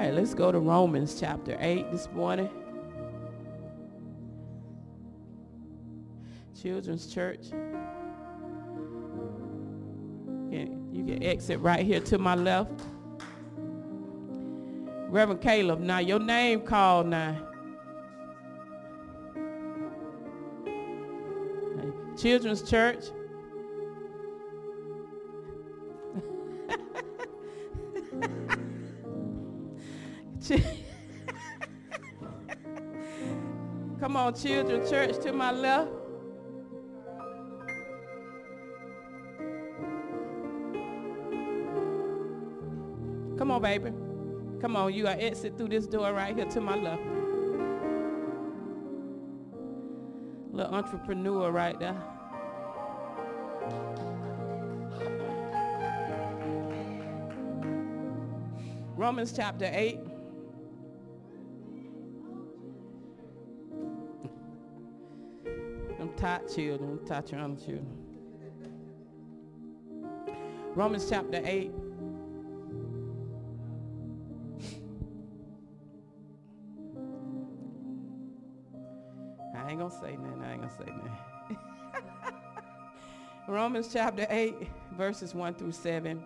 right, let's go to Romans chapter 8 this morning. Children's Church. You can exit right here to my left. Reverend Caleb, now your name called now. Children's Church. On, Children's Church to my left. Come on, baby. Come on, you gotta exit through this door right here to my left. Little entrepreneur right there. Romans chapter 8. I'm taught children, I'm taught your children. Romans chapter 8. I ain't gonna say nothing, I ain't gonna say nothing. Romans chapter 8, verses 1 through 7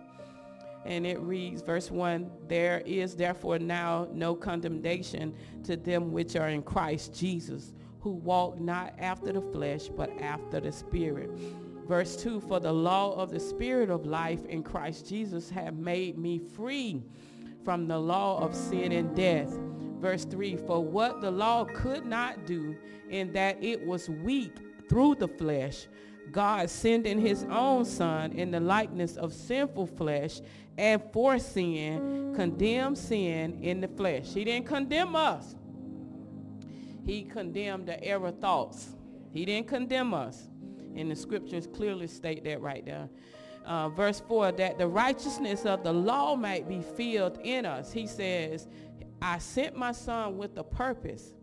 and it reads, verse 1, There is therefore now no condemnation to them which are in Christ Jesus, who walk not after the flesh, but after the Spirit. Verse 2, For the law of the Spirit of life in Christ Jesus have made me free from the law of sin and death. Verse 3, For what the law could not do, in that it was weak through the flesh, God sending his own son in the likeness of sinful flesh and for sin, condemned sin in the flesh. He didn't condemn us. He condemned the error thoughts. He didn't condemn us. And the scriptures clearly state that right there. Uh, verse 4, that the righteousness of the law might be filled in us. He says, I sent my son with a purpose,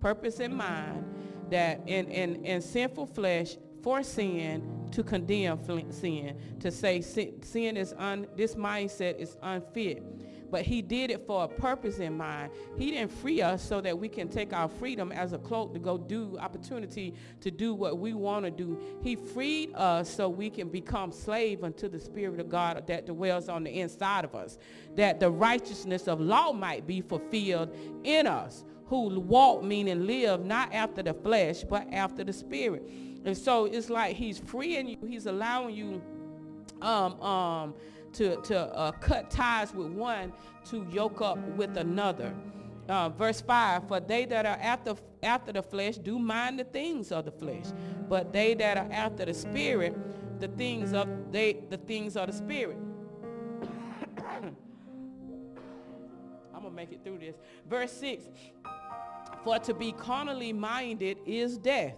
purpose in mind, that in, in, in sinful flesh for sin to condemn sin, to say sin is un, this mindset is unfit. But he did it for a purpose in mind. He didn't free us so that we can take our freedom as a cloak to go do opportunity to do what we want to do. He freed us so we can become slave unto the Spirit of God that dwells on the inside of us, that the righteousness of law might be fulfilled in us, who walk, meaning live, not after the flesh, but after the Spirit. And so it's like he's freeing you. He's allowing you um, um, to, to uh, cut ties with one to yoke up with another. Uh, verse 5, for they that are after, after the flesh do mind the things of the flesh, but they that are after the spirit, the things of they the things of the spirit. I'm gonna make it through this. Verse 6, for to be carnally minded is death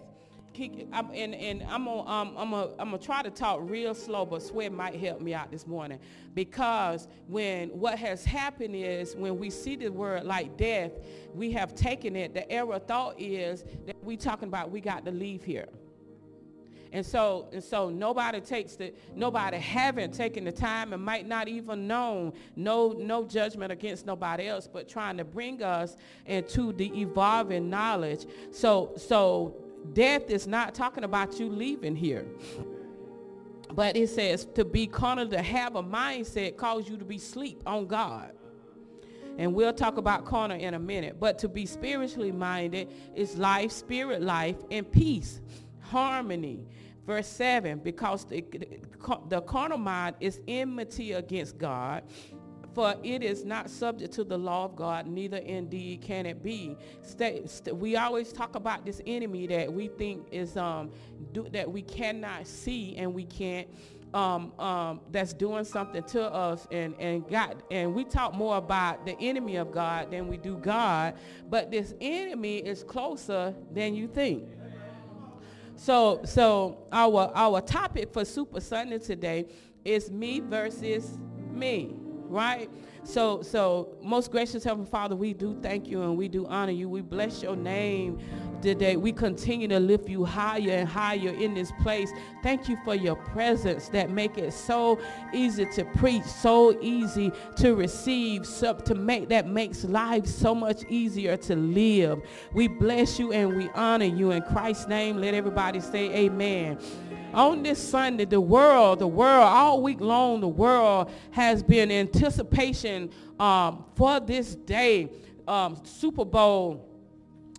I'm, and, and I'm gonna um, I'm gonna I'm gonna try to talk real slow, but Sweat might help me out this morning because when what has happened is when we see the word like death, we have taken it. The error thought is that we talking about we got to leave here. And so, and so nobody takes the, nobody haven't taken the time and might not even know, no, no judgment against nobody else, but trying to bring us into the evolving knowledge. So, so Death is not talking about you leaving here. But it says to be carnal, to have a mindset cause you to be sleep on God. And we'll talk about carnal in a minute. But to be spiritually minded is life, spirit life, and peace, harmony. Verse 7, because the, the carnal mind is enmity against God for it is not subject to the law of God, neither indeed can it be. Stay, st- we always talk about this enemy that we think is um, do, that we cannot see and we can't um, um, that's doing something to us and, and God and we talk more about the enemy of God than we do God but this enemy is closer than you think so so our our topic for Super Sunday today is me versus me right? So, so most gracious Heavenly Father, we do thank you and we do honor you. We bless your name today. We continue to lift you higher and higher in this place. Thank you for your presence that make it so easy to preach, so easy to receive, so to make that makes life so much easier to live. We bless you and we honor you in Christ's name. Let everybody say amen on this Sunday, the world, the world, all week long, the world has been anticipation um, for this day, um, Super Bowl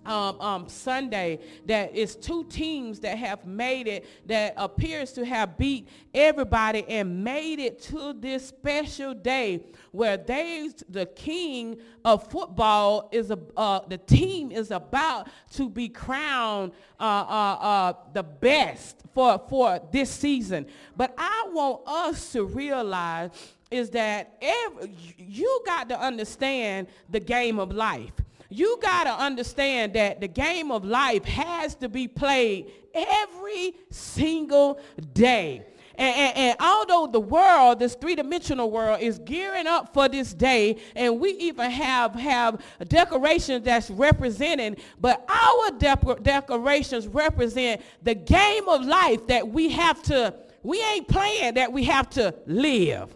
um, um, Sunday that is two teams that have made it that appears to have beat everybody and made it to this special day where they, the king of football, is a, uh, the team is about to be crowned uh, uh, uh, the best for, for this season. But I want us to realize is that every, you got to understand the game of life you got to understand that the game of life has to be played every single day. And, and, and, although the world, this three-dimensional world, is gearing up for this day, and we even have, have decorations that's representing, but our de- decorations represent the game of life that we have to, we ain't playing, that we have to live.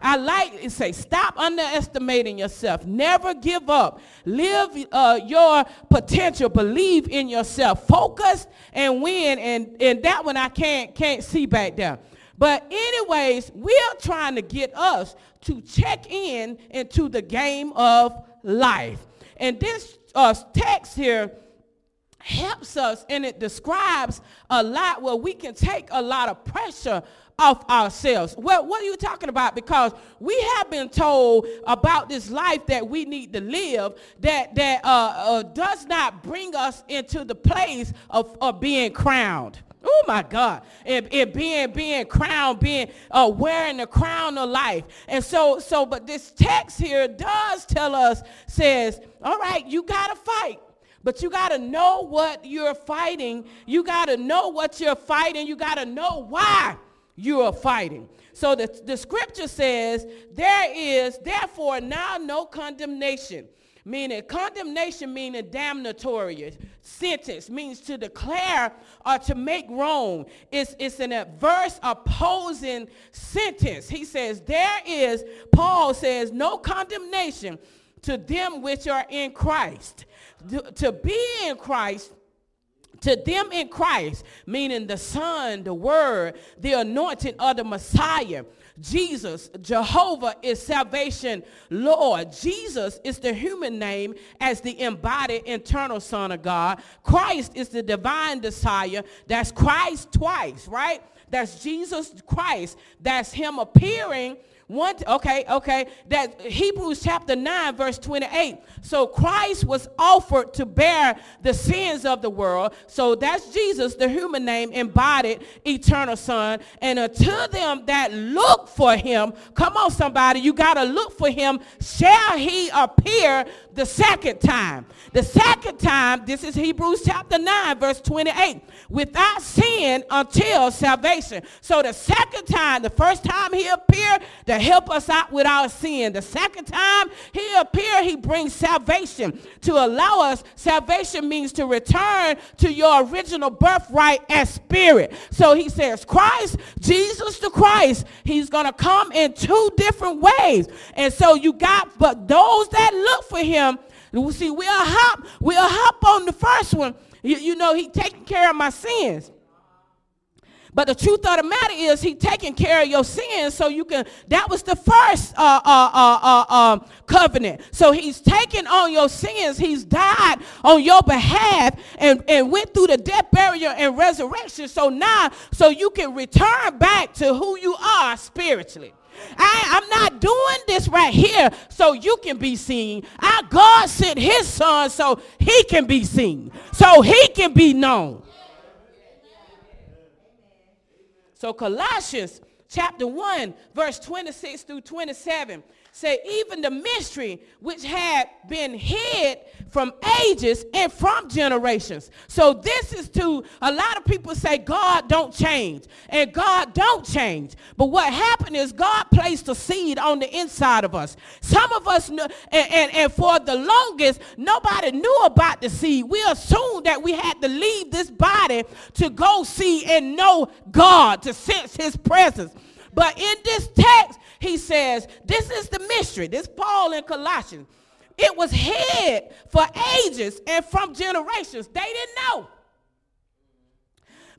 I like to say, stop underestimating yourself. Never give up. Live uh, your potential. Believe in yourself. Focus and win. And, and that one I can't, can't see back there. But anyways, we're trying to get us to check in into the game of life. And this uh, text here helps us and it describes a lot where we can take a lot of pressure off ourselves. Well, what are you talking about? Because we have been told about this life that we need to live that, that uh, uh, does not bring us into the place of, of being crowned. Oh my God. It, it being being crowned, being uh, wearing the crown of life. And so, so, but this text here does tell us, says, all right, you gotta fight. But you got to know what you're fighting. You got to know what you're fighting. You got to know why you are fighting. So the, the scripture says, there is therefore now no condemnation. Meaning condemnation meaning damnatory. Sentence means to declare or to make wrong. It's, it's an adverse opposing sentence. He says, there is, Paul says, no condemnation to them which are in Christ. To be in Christ to them in Christ, meaning the Son, the Word, the anointing of the Messiah. Jesus, Jehovah is salvation, Lord. Jesus is the human name as the embodied internal Son of God. Christ is the divine desire. That's Christ twice, right? That's Jesus Christ. That's him appearing one, okay, okay, that Hebrews chapter 9, verse 28. So Christ was offered to bear the sins of the world. So that's Jesus, the human name, embodied eternal son. And unto them that look for him, come on somebody, you got to look for him, shall he appear the second time. The second time, this is Hebrews chapter 9, verse 28, without sin until salvation. So the second time, the first time he appeared to help us out with our sin. The second time he appeared, he brings salvation to allow us. Salvation means to return to your original birthright as spirit. So he says, Christ, Jesus the Christ, he's going to come in two different ways. And so you got, but those that look for him, See, we'll hop, we'll hop on the first one. You, you know, he taking care of my sins. But the truth of the matter is he taking care of your sins so you can, that was the first uh, uh, uh, uh um, covenant. So he's taken on your sins. He's died on your behalf and, and went through the death, burial, and resurrection. So now, so you can return back to who you are spiritually. I, am not doing this right here so you can be seen. Our God sent his son so he can be seen, so he can be known. So Colossians chapter 1, verse 26 through 27 say even the mystery which had been hid from ages and from generations. So this is to a lot of people say God don't change and God don't change. But what happened is God placed a seed on the inside of us. Some of us, and, and, and for the longest, nobody knew about the seed. We assumed that we had to leave this body to go see and know God, to sense his presence. But in this text, he says, this is the mystery. This Paul in Colossians. It was hid for ages and from generations. They didn't know.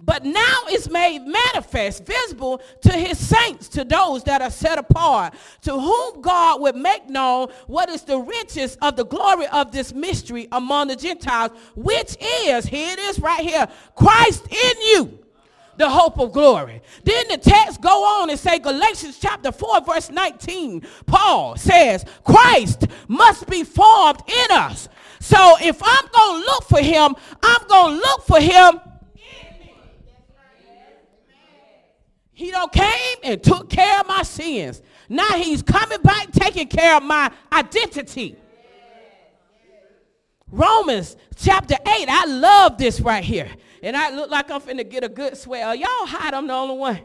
But now it's made manifest, visible to his saints, to those that are set apart, to whom God would make known what is the riches of the glory of this mystery among the Gentiles, which is, here it is right here, Christ in you the hope of glory. Then the text go on and say Galatians chapter 4 verse 19. Paul says Christ must be formed in us. So if I'm going to look for him, I'm going to look for him He don't came and took care of my sins. Now he's coming back taking care of my identity. Romans chapter 8. I love this right here and I look like I'm finna get a good swell. Y'all hide, I'm the only one.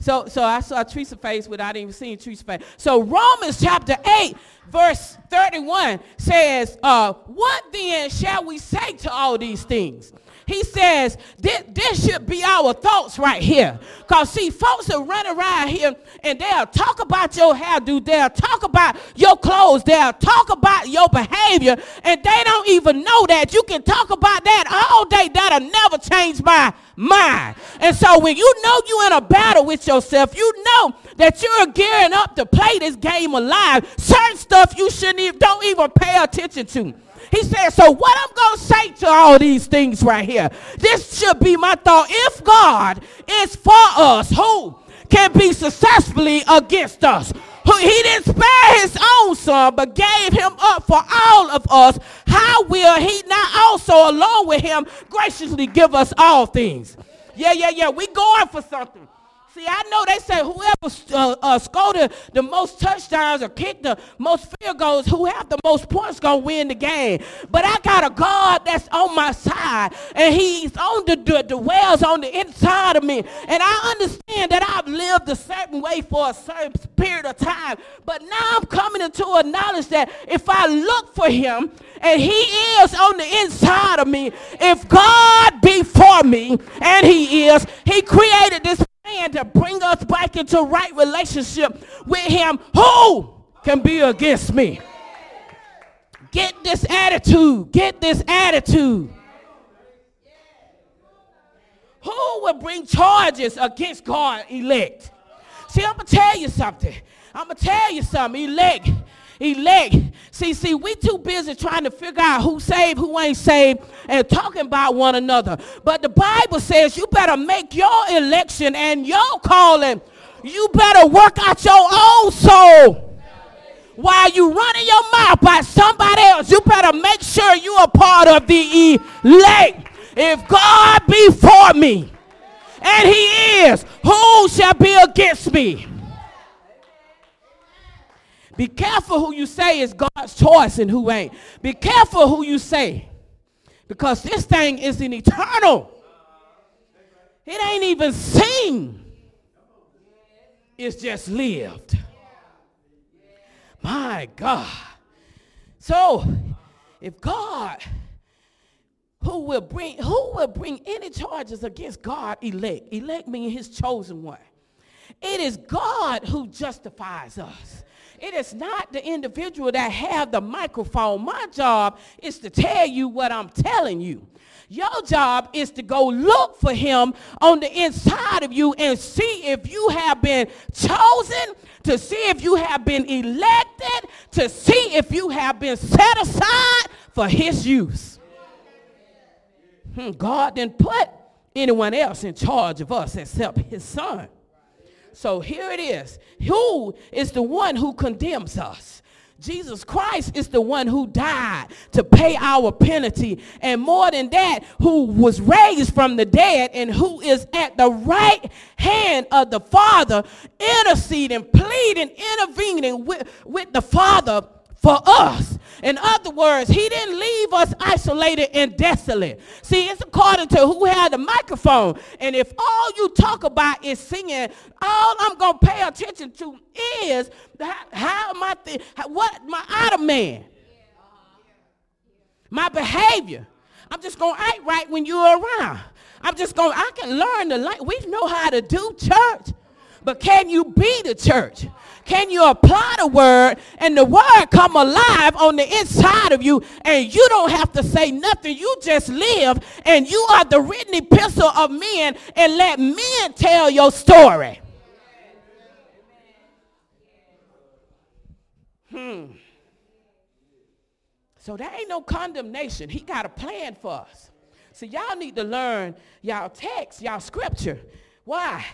So, so I saw Teresa's face without even seeing Teresa's face. So Romans chapter 8, verse 31 says, uh, what then shall we say to all these things? He says, this, this should be our thoughts right here. Because see, folks will run around here and they'll talk about your hairdo. They'll talk about your clothes. They'll talk about your behavior. And they don't even know that. You can talk about that all day. That'll never change my mind. And so when you know you're in a battle with yourself, you know that you're gearing up to play this game alive. Certain stuff you shouldn't even, don't even pay attention to. He said, so what I'm going to say to all these things right here, this should be my thought. If God is for us, who can be successfully against us? He didn't spare his own son, but gave him up for all of us. How will he not also, along with him, graciously give us all things? Yeah, yeah, yeah. We going for something. See, I know they say whoever uh, uh, scored the, most touchdowns or kicked the most field goals, who have the most points gonna win the game. But I got a God that's on my side, and He's on the, the, the wells on the inside of me. And I understand that I've lived a certain way for a certain period of time. But now I'm coming into a knowledge that if I look for Him, and He is on the inside of me, if God be for me, and He is, He created this to bring us back into right relationship with him. Who can be against me? Get this attitude. Get this attitude. Who will bring charges against God elect? See, I'm going to tell you something. I'm going to tell you something. Elect elect. See, see, we too busy trying to figure out who saved, who ain't saved, and talking about one another. But the Bible says you better make your election and your calling. You better work out your own soul. While you running your mouth by somebody else, you better make sure you are part of the elect. If God be for me, and he is, who shall be against me? Be careful who you say is God's choice and who ain't. Be careful who you say. Because this thing isn't eternal. It ain't even seen. It's just lived. My God. So, if God, who will bring who will bring any charges against God elect? Elect meaning his chosen one. It is God who justifies us. It is not the individual that have the microphone. My job is to tell you what I'm telling you. Your job is to go look for him on the inside of you and see if you have been chosen, to see if you have been elected, to see if you have been set aside for his use. Hmm, God didn't put anyone else in charge of us except his son. So here it is. Who is the one who condemns us? Jesus Christ is the one who died to pay our penalty. And more than that, who was raised from the dead and who is at the right hand of the Father, interceding, pleading, intervening with, with the Father for us. In other words, he didn't leave us isolated and desolate. See, it's according to who had the microphone. And if all you talk about is singing, all I'm going to pay attention to is how, am th- what my outer man, my behavior. I'm just going to act right when you're around. I'm just going, I can learn the light. We know how to do church. But can you be the church? Can you apply the word and the word come alive on the inside of you and you don't have to say nothing. You just live and you are the written epistle of men and let men tell your story. Hmm. So there ain't no condemnation. He got a plan for us. So y'all need to learn y'all text, y'all scripture. Why?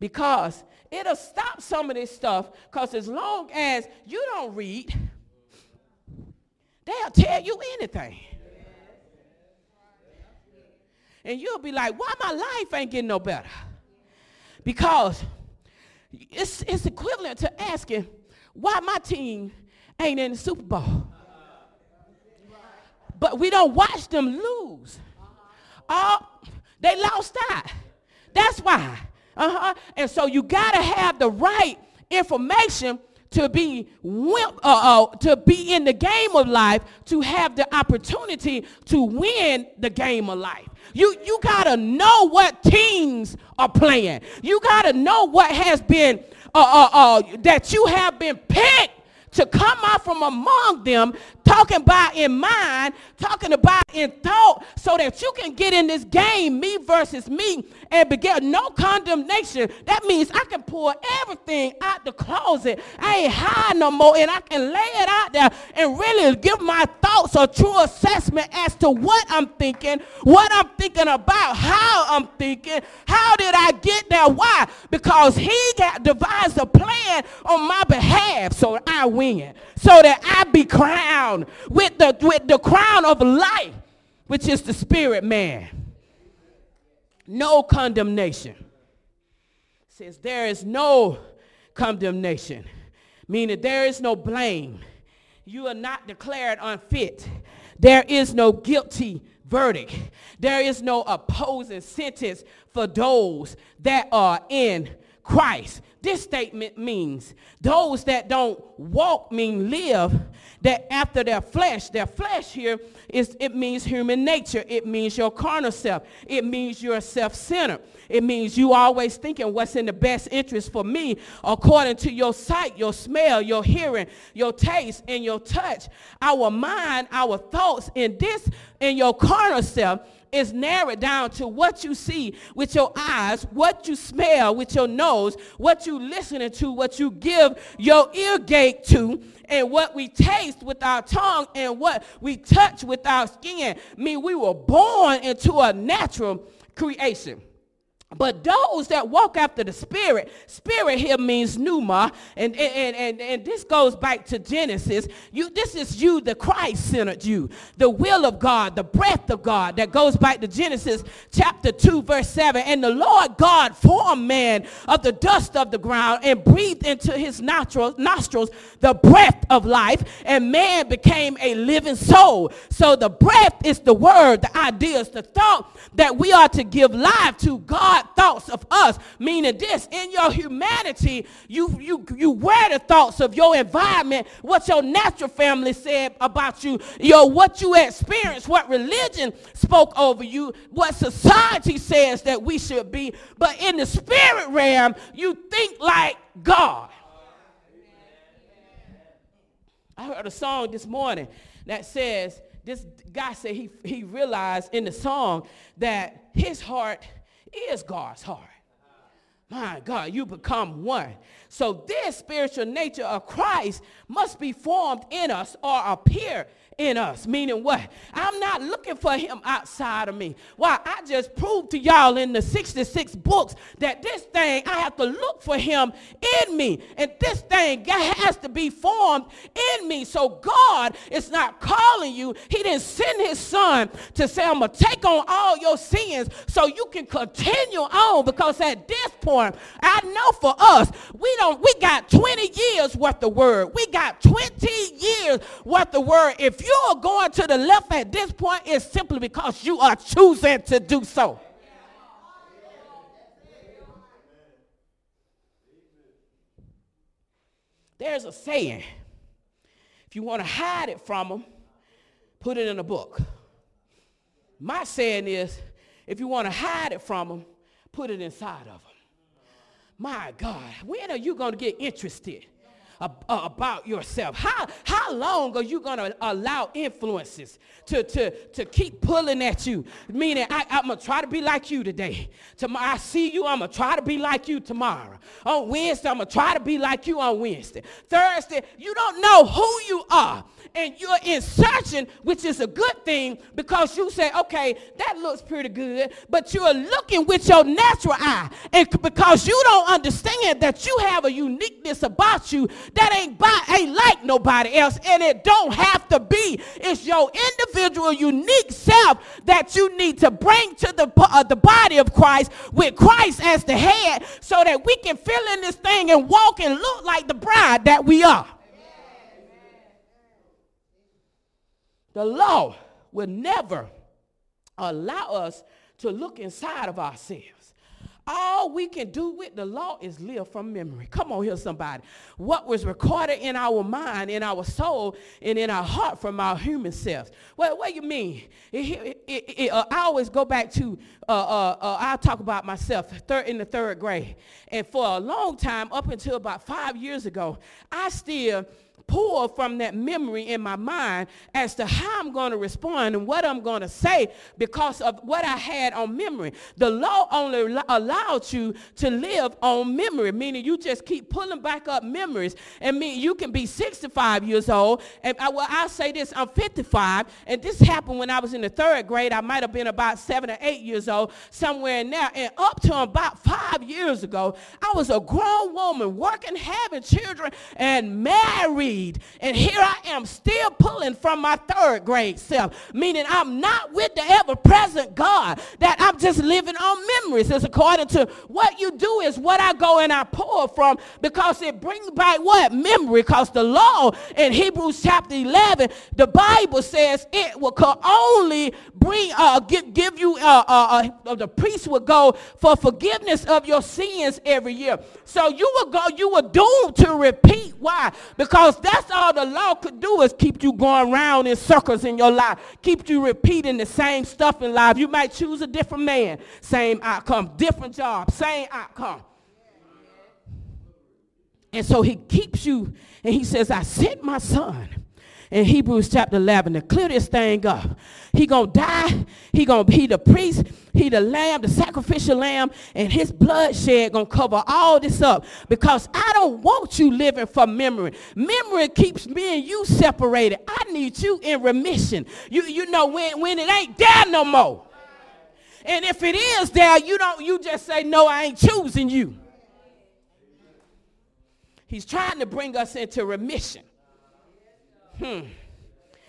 Because it'll stop some of this stuff because as long as you don't read, they'll tell you anything. And you'll be like, why my life ain't getting no better? Because it's, it's equivalent to asking why my team ain't in the Super Bowl. But we don't watch them lose. Oh, they lost out. That's why. Uh-huh. And so you got to have the right information to be uh, uh, to be in the game of life to have the opportunity to win the game of life. You you got to know what teams are playing. You got to know what has been uh, uh, uh, that you have been picked to come out from among them, talking about in mind, talking about in thought, so that you can get in this game, me versus me, and begin no condemnation. That means I can pull everything out the closet. I ain't hide no more, and I can lay it out there and really give my thoughts a true assessment as to what I'm thinking, what I'm thinking about, how I'm thinking, how did I get there? Why? Because he got devised a plan on my behalf, so I so that I be crowned with the with the crown of life, which is the spirit man no condemnation. says there is no condemnation, meaning there is no blame. You are not declared unfit. There is no guilty verdict. There is no opposing sentence for those that are in Christ. This statement means those that don't walk mean live that after their flesh, their flesh here is it means human nature. It means your carnal self. It means you're self-centered. It means you always thinking what's in the best interest for me according to your sight, your smell, your hearing, your taste, and your touch. Our mind, our thoughts in this, in your carnal self is narrowed down to what you see with your eyes, what you smell with your nose, what you listening to, what you give your ear gate to, and what we taste with our tongue and what we touch with our skin. I mean, we were born into a natural creation. But those that walk after the Spirit, Spirit here means pneuma, and, and, and, and this goes back to Genesis. You, this is you, the Christ-centered you, the will of God, the breath of God. That goes back to Genesis chapter 2, verse 7. And the Lord God formed man of the dust of the ground and breathed into his nostrils, nostrils the breath of life, and man became a living soul. So the breath is the word, the ideas, the thought that we are to give life to God God thoughts of us, meaning this, in your humanity, you, you, you wear the thoughts of your environment, what your natural family said about you, your, what you experienced, what religion spoke over you, what society says that we should be. But in the spirit realm, you think like God. I heard a song this morning that says, this guy said he, he realized in the song that his heart is God's heart. My God, you become one. So this spiritual nature of Christ must be formed in us or appear in us. Meaning what? I'm not looking for him outside of me. Why? I just proved to y'all in the 66 books that this thing, I have to look for him in me. And this thing has to be formed in me. So God is not calling you. He didn't send his son to say, I'm going to take on all your sins so you can continue on. Because at this point, I know for us, we don't, we got 20 years worth of word. We got 20 years worth of word. If you you are going to the left at this point it's simply because you are choosing to do so. There's a saying if you want to hide it from them, put it in a book. My saying is if you want to hide it from them, put it inside of them. My God, when are you going to get interested? Uh, about yourself? How, how long are you going to allow influences to, to, to keep pulling at you? Meaning, I, I'm going to try to be like you today. Tomorrow, I see you, I'm going to try to be like you tomorrow. On Wednesday, I'm going to try to be like you on Wednesday. Thursday, you don't know who you are. And you're in searching, which is a good thing because you say, okay, that looks pretty good. But you're looking with your natural eye. And because you don't understand that you have a uniqueness about you that ain't by, ain't like nobody else, and it don't have to be. It's your individual, unique self that you need to bring to the uh, the body of Christ with Christ as the head, so that we can fill in this thing and walk and look like the bride that we are. The law will never allow us to look inside of ourselves. All we can do with the law is live from memory. Come on here, somebody. What was recorded in our mind, in our soul, and in our heart from our human selves. What, what do you mean? It, it, it, uh, I always go back to, uh, uh, uh, I'll talk about myself third, in the third grade. And for a long time, up until about five years ago, I still pull from that memory in my mind as to how I'm going to respond and what I'm going to say because of what I had on memory. The law only allowed you to live on memory, meaning you just keep pulling back up memories. And mean you can be 65 years old, and I, well, I'll say this: I'm 55, and this happened when I was in the third grade. I might have been about seven or eight years old, somewhere in there. And up to about five years ago, I was a grown woman working, having children, and married and here I am still pulling from my third grade self, meaning I'm not with the ever present God, that I'm just living on memories. It's according to what you do is what I go and I pull from because it brings back what? Memory. Because the law in Hebrews chapter 11, the Bible says it will only bring, uh, give, give you, uh, uh, uh, the priest will go for forgiveness of your sins every year. So you will go, you were doomed to repeat. Why? Because that's all the law could do is keep you going around in circles in your life, keep you repeating the same stuff in life. You might choose a different man, same outcome, different job, same outcome. And so he keeps you, and he says, I sent my son in Hebrews chapter 11 to clear this thing up. He gonna die. He gonna be the priest. He the lamb, the sacrificial lamb, and his bloodshed gonna cover all this up because I don't want you living for memory. Memory keeps me and you separated. I need you in remission. You you know when when it ain't there no more. And if it is there, you don't you just say no. I ain't choosing you. He's trying to bring us into remission. Hmm.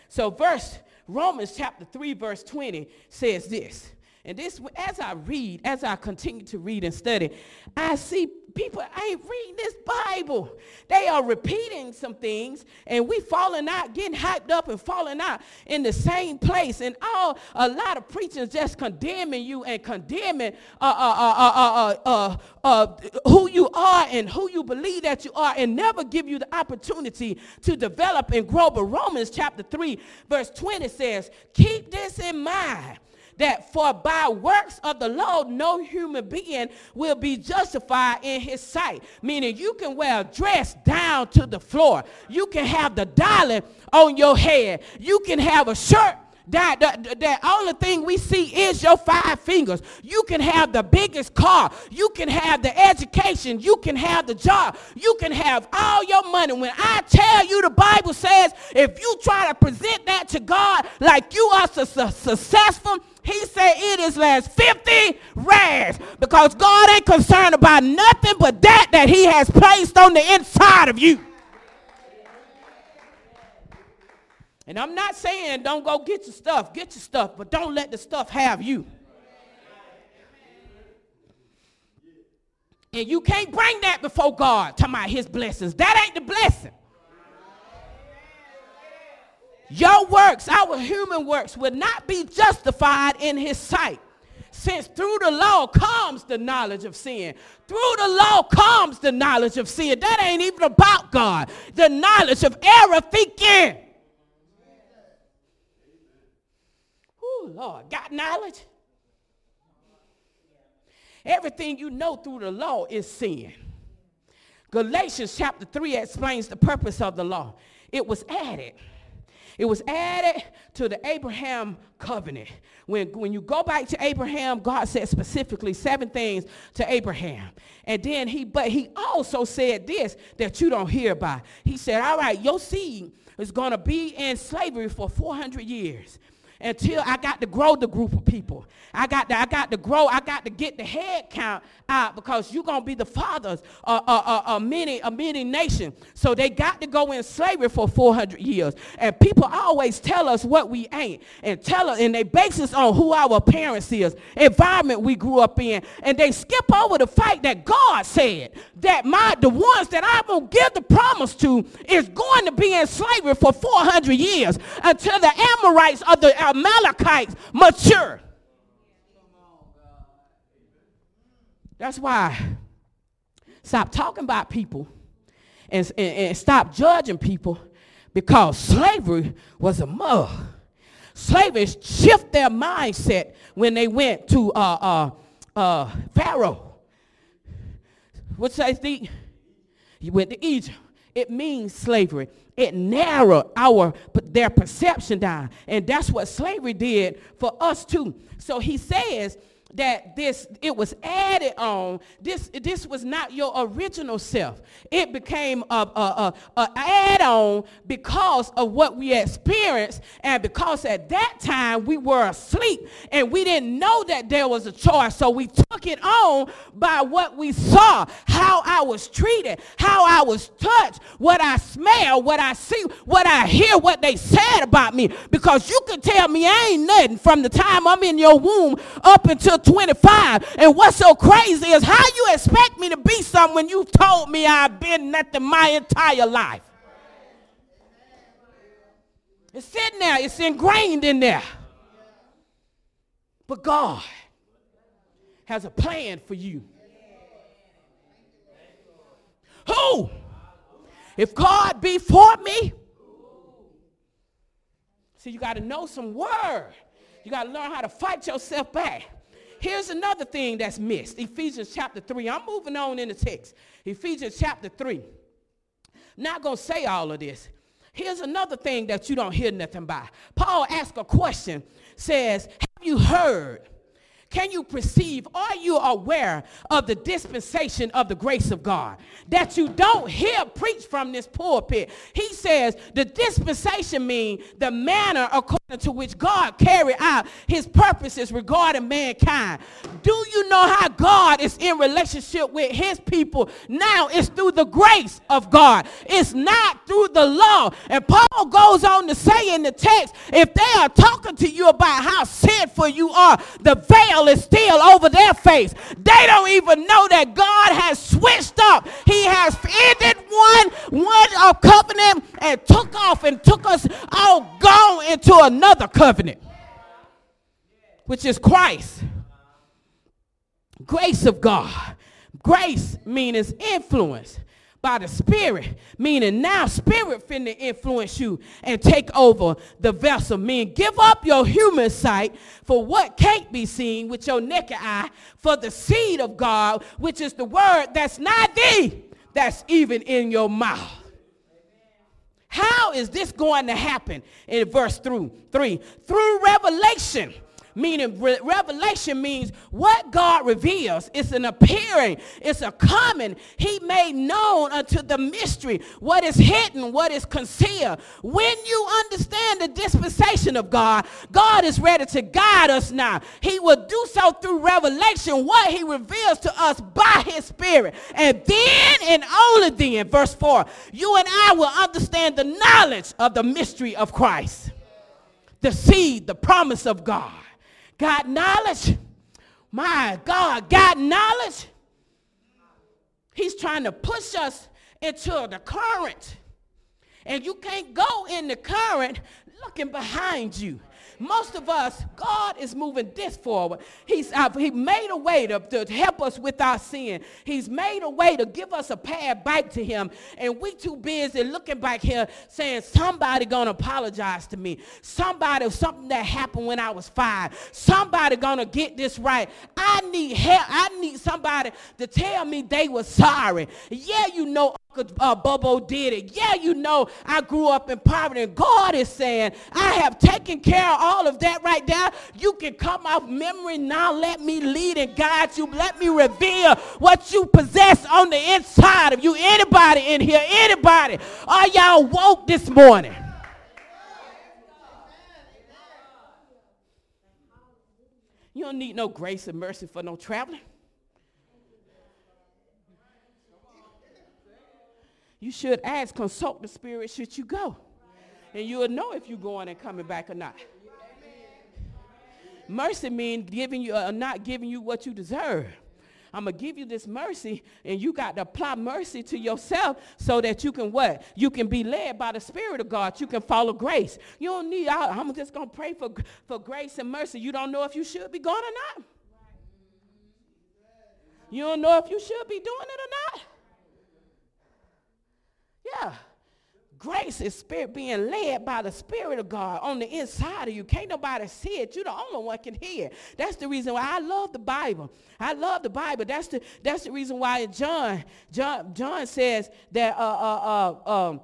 So verse Romans chapter 3 verse 20 says this. And this, as I read, as I continue to read and study, I see people ain't reading this Bible. They are repeating some things, and we falling out, getting hyped up and falling out in the same place. And all a lot of preachers just condemning you and condemning uh, uh, uh, uh, who you are and who you believe that you are, and never give you the opportunity to develop and grow. But Romans chapter 3, verse 20 says, Keep this in mind that for by works of the law, no human being will be justified in his sight. Meaning you can wear a dress down to the floor. You can have the dollar on your head. You can have a shirt that the, the only thing we see is your five fingers. You can have the biggest car. You can have the education. You can have the job. You can have all your money. When I tell you the Bible says if you try to present that to God like you are su- su- successful, he said it is last 50 rags because God ain't concerned about nothing but that that he has placed on the inside of you. And I'm not saying don't go get your stuff, get your stuff, but don't let the stuff have you. And you can't bring that before God, talking about his blessings. That ain't the blessing. Your works, our human works, will not be justified in his sight. Since through the law comes the knowledge of sin. Through the law comes the knowledge of sin. That ain't even about God. The knowledge of error thinking. Oh, Lord, got knowledge? Everything you know through the law is sin. Galatians chapter 3 explains the purpose of the law. It was added. It was added to the Abraham covenant. When, when you go back to Abraham, God said specifically seven things to Abraham. And then he, but he also said this that you don't hear about. He said, all right, your seed is going to be in slavery for 400 years until I got to grow the group of people. I got to, I got to grow, I got to get the head count out because you're going to be the fathers of, of, of, many, of many nations. So they got to go in slavery for 400 years. And people always tell us what we ain't and tell us, and they base us on who our parents is, environment we grew up in. And they skip over the fact that God said that my, the ones that I'm going to give the promise to is going to be in slavery for 400 years until the Amorites or the Amalekites mature. That's why stop talking about people and, and, and stop judging people because slavery was a mug. Slavery shift their mindset when they went to uh, uh, uh, Pharaoh. What's that think? You went to Egypt. It means slavery. It narrowed our their perception down. And that's what slavery did for us too. So he says that this it was added on. This this was not your original self. It became a, a, a, a add-on because of what we experienced. And because at that time we were asleep. And we didn't know that there was a choice. So we took it on by what we saw. How i was treated. How i was touched. What i smell. What i see. What i hear. What they said about me. Because you can tell me i ain't nothing from the time i'm in your womb up until 25. And what's so crazy is how you expect me to be something when you've told me I've been nothing my entire life. It's sitting there, it's ingrained in there. But God has a plan for you. Who? If God be for me, see, you got to know some word. You got to learn how to fight yourself back. Here's another thing that's missed Ephesians chapter 3. I'm moving on in the text. Ephesians chapter 3. Not going to say all of this. Here's another thing that you don't hear nothing by. Paul asks a question, says, Have you heard? Can you perceive? Are you aware of the dispensation of the grace of God? That you don't hear preached from this pulpit. He says the dispensation means the manner according to which God carried out his purposes regarding mankind. Do you know how God is in relationship with his people? Now it's through the grace of God. It's not through the law. And Paul goes on to say in the text, if they are talking to you about how sinful you are, the veil veil is still over their face. They don't even know that God has switched up. He has ended one, one of covenant and took off and took us all gone into another covenant, which is Christ. Grace of God. Grace means influence by the Spirit, meaning now Spirit finna influence you and take over the vessel. Meaning give up your human sight for what can't be seen with your naked eye for the seed of God, which is the word that's not thee, that's even in your mouth. How is this going to happen? In verse through three, through revelation meaning re- revelation means what God reveals. It's an appearing, it's a coming. He made known unto the mystery what is hidden, what is concealed. When you understand the dispensation of God, God is ready to guide us now. He will do so through revelation, what he reveals to us by his spirit. And then and only then, verse 4, you and I will understand the knowledge of the mystery of Christ. The seed, the promise of God got knowledge. My God, got knowledge. He's trying to push us into the current. And you can't go in the current looking behind you. Most of us, God is moving this forward. He's uh, He made a way to, to help us with our sin. He's made a way to give us a path back to Him. And we too busy looking back here saying, somebody gonna apologize to me. Somebody, something that happened when I was five. Somebody gonna get this right. I need help. I need somebody to tell me they were sorry. Yeah, you know uh, did it. Yeah, you know, I grew up in poverty. And God is saying, I have taken care of all of that right now. You can come off memory now. Let me lead and guide you. Let me reveal what you possess on the inside of you. Anybody in here? Anybody? Are y'all woke this morning? You don't need no grace and mercy for no traveling. you should ask, consult the Spirit should you go. And you'll know if you're going and coming back or not. Mercy means giving you, uh, not giving you what you deserve. I'm going to give you this mercy, and you got to apply mercy to yourself so that you can what? You can be led by the Spirit of God. You can follow grace. You don't need, I, I'm just going to pray for, for grace and mercy. You don't know if you should be going or not. You don't know if you should be doing it or not. Yeah. Grace is spirit being led by the Spirit of God on the inside of you. Can't nobody see it. You're the only one can hear. That's the reason why I love the Bible. I love the Bible. That's the that's the reason why John John John says that uh, uh, uh, um,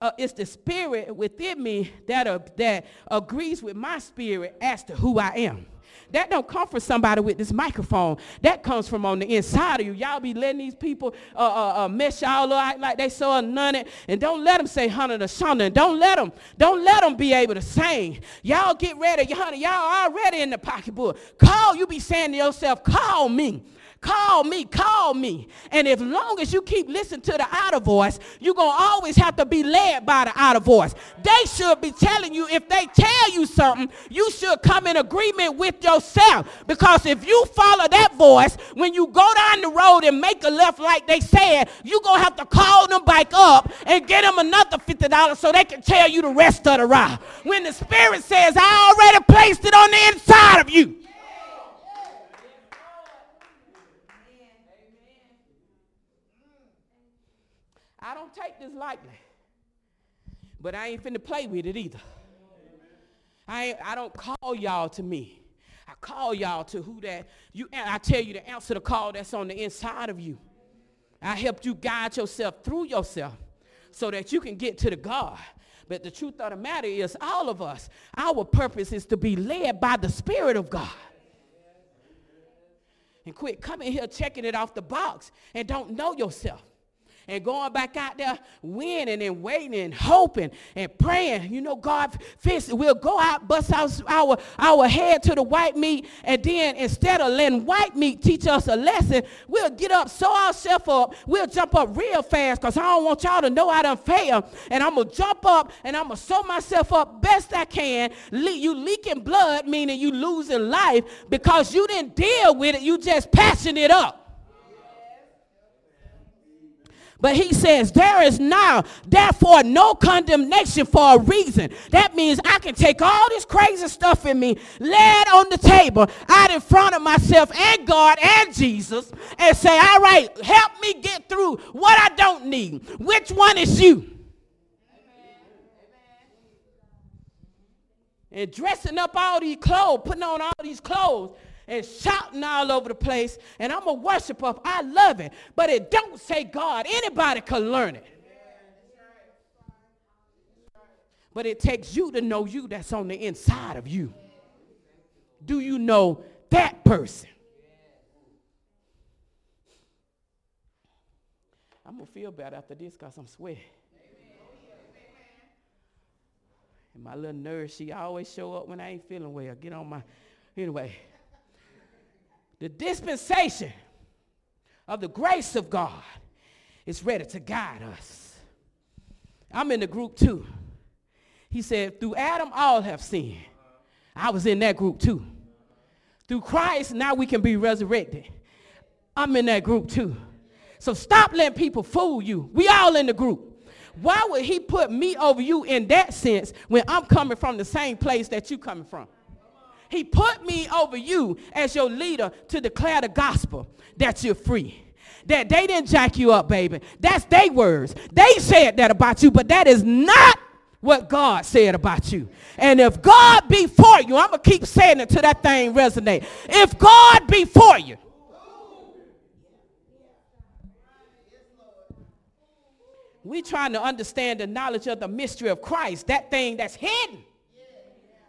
uh, it's the spirit within me that uh, that agrees with my spirit as to who I am. That don't come from somebody with this microphone. That comes from on the inside of you. Y'all be letting these people uh, uh, uh, mess y'all like they so anointed. And don't let them say Hunter the something. Don't let them. Don't let them be able to sing. Y'all get ready. Honey, y'all already in the pocketbook. Call. You be saying to yourself, call me. Call me, call me. And as long as you keep listening to the outer voice, you're going to always have to be led by the outer voice. They should be telling you, if they tell you something, you should come in agreement with yourself. Because if you follow that voice, when you go down the road and make a left like they said, you're going to have to call them back up and get them another $50 so they can tell you the rest of the ride. When the Spirit says, I already placed it on the inside of you. I don't take this lightly. But I ain't finna play with it either. I, I don't call y'all to me. I call y'all to who that you I tell you to answer the call that's on the inside of you. I help you guide yourself through yourself so that you can get to the God. But the truth of the matter is all of us, our purpose is to be led by the Spirit of God. And quit coming here checking it off the box and don't know yourself and going back out there winning and waiting and hoping and praying. You know, God fix it. We'll go out, bust our, our, our head to the white meat, and then instead of letting white meat teach us a lesson, we'll get up, sew ourselves up. We'll jump up real fast because I don't want y'all to know I done failed. And I'm going to jump up and I'm going to sew myself up best I can. Le- you leaking blood, meaning you losing life because you didn't deal with it. You just passing it up. But he says, There is now, therefore, no condemnation for a reason. That means I can take all this crazy stuff in me, lay it on the table, out in front of myself and God and Jesus, and say, All right, help me get through what I don't need. Which one is you? And dressing up all these clothes, putting on all these clothes and shouting all over the place, and I'm a worshiper. I love it. But it don't say God. Anybody can learn it. But it takes you to know you that's on the inside of you. Do you know that person? I'm going to feel bad after this because I'm sweating. And my little nurse, she always show up when I ain't feeling well. Get on my, anyway. The dispensation of the grace of God is ready to guide us. I'm in the group too. He said, through Adam, all have sinned. I was in that group too. Through Christ, now we can be resurrected. I'm in that group too. So stop letting people fool you. We all in the group. Why would he put me over you in that sense when I'm coming from the same place that you coming from? He put me over you as your leader to declare the gospel that you're free. That they didn't jack you up, baby. That's their words. They said that about you, but that is not what God said about you. And if God be for you, I'm going to keep saying it till that thing resonate. If God be for you, we trying to understand the knowledge of the mystery of Christ, that thing that's hidden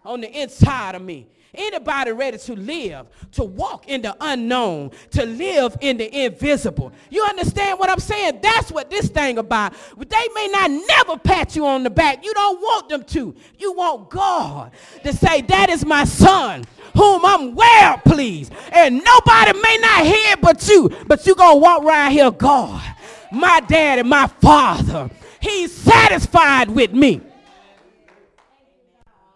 on the inside of me. Anybody ready to live, to walk in the unknown, to live in the invisible. You understand what I'm saying? That's what this thing about. They may not never pat you on the back. You don't want them to. You want God to say, that is my son whom I'm well pleased. And nobody may not hear but you, but you going to walk around here, God, my daddy, my father. He's satisfied with me.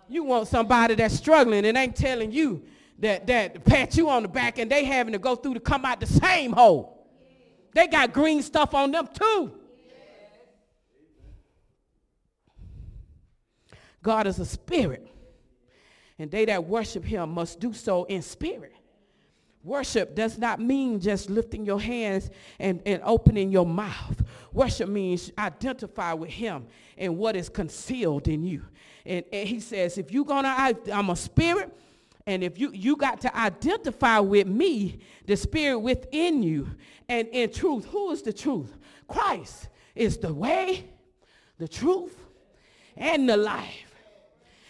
You want somebody that's struggling and ain't telling you that, that pat you on the back and they having to go through to come out the same hole. They got green stuff on them too. God is a spirit. And they that worship him must do so in spirit. Worship does not mean just lifting your hands and, and opening your mouth. Worship means identify with him and what is concealed in you. And, and he says, if you're gonna, I, I'm a spirit, and if you, you got to identify with me, the spirit within you, and in truth, who is the truth? Christ is the way, the truth, and the life.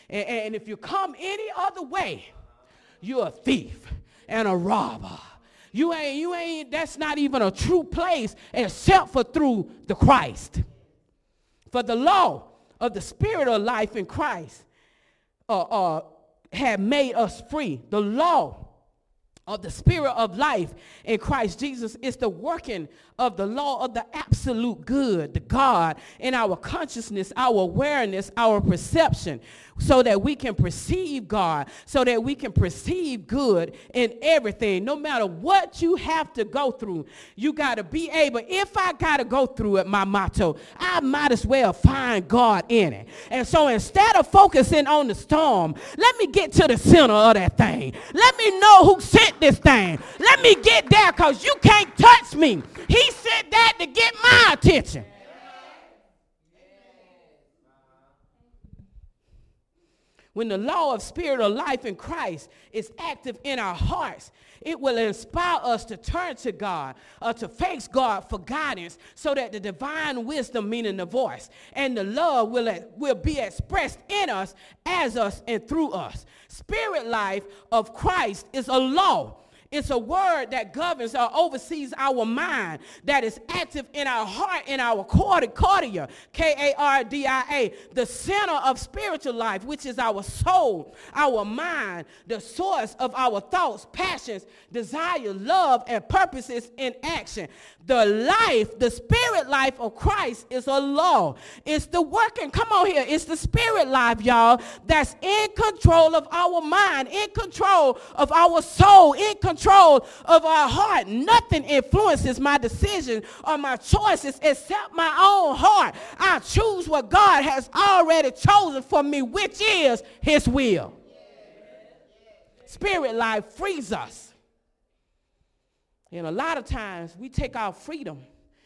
And, and if you come any other way, you're a thief and a robber. You ain't, you ain't, that's not even a true place except for through the Christ. For the law of the spirit of life in Christ uh, uh, had made us free. The law of the spirit of life in Christ Jesus is the working of the law of the absolute good, the God in our consciousness, our awareness, our perception, so that we can perceive God, so that we can perceive good in everything. No matter what you have to go through, you got to be able, if I got to go through it, my motto, I might as well find God in it. And so instead of focusing on the storm, let me get to the center of that thing. Let me know who sent this thing. Let me get there because you can't touch me. He said that to get my attention. when the law of spirit of life in Christ is active in our hearts, it will inspire us to turn to God or to face God for guidance so that the divine wisdom, meaning the voice, and the love will, uh, will be expressed in us, as us, and through us. Spirit life of Christ is a law it's a word that governs or oversees our mind, that is active in our heart, in our cardia, K-A-R-D-I-A, the center of spiritual life, which is our soul, our mind, the source of our thoughts, passions, desire, love, and purposes in action. The life, the spirit life of Christ is a law. It's the working, come on here, it's the spirit life, y'all, that's in control of our mind, in control of our soul, in control of our heart. Nothing influences my decision or my choices except my own heart. I choose what God has already chosen for me, which is his will. Spirit life frees us and a lot of times we take our freedom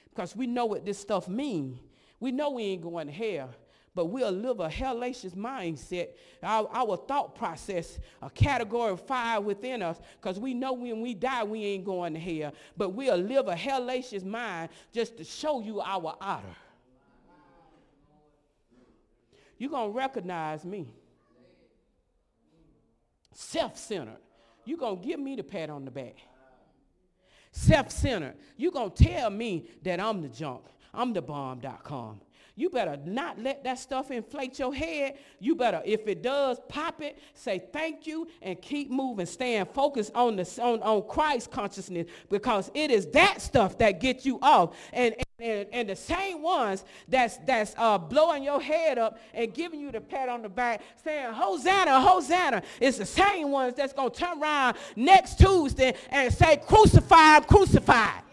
because we know what this stuff means. We know we ain't going to hell, but we'll live a hellacious mindset, our, our thought process, a category of fire within us, because we know when we die, we ain't going to hell. But we'll live a hellacious mind just to show you our outer. you're going to recognize me. Self-centered. You're going to give me the pat on the back. Self-centered. You're going to tell me that I'm the junk. I'm the bomb.com. You better not let that stuff inflate your head. You better, if it does, pop it, say thank you, and keep moving. Staying focused on the on, on Christ consciousness because it is that stuff that gets you off. And, and, and the same ones that's that's uh, blowing your head up and giving you the pat on the back, saying Hosanna, Hosanna, is the same ones that's gonna turn around next Tuesday and say crucified, crucified.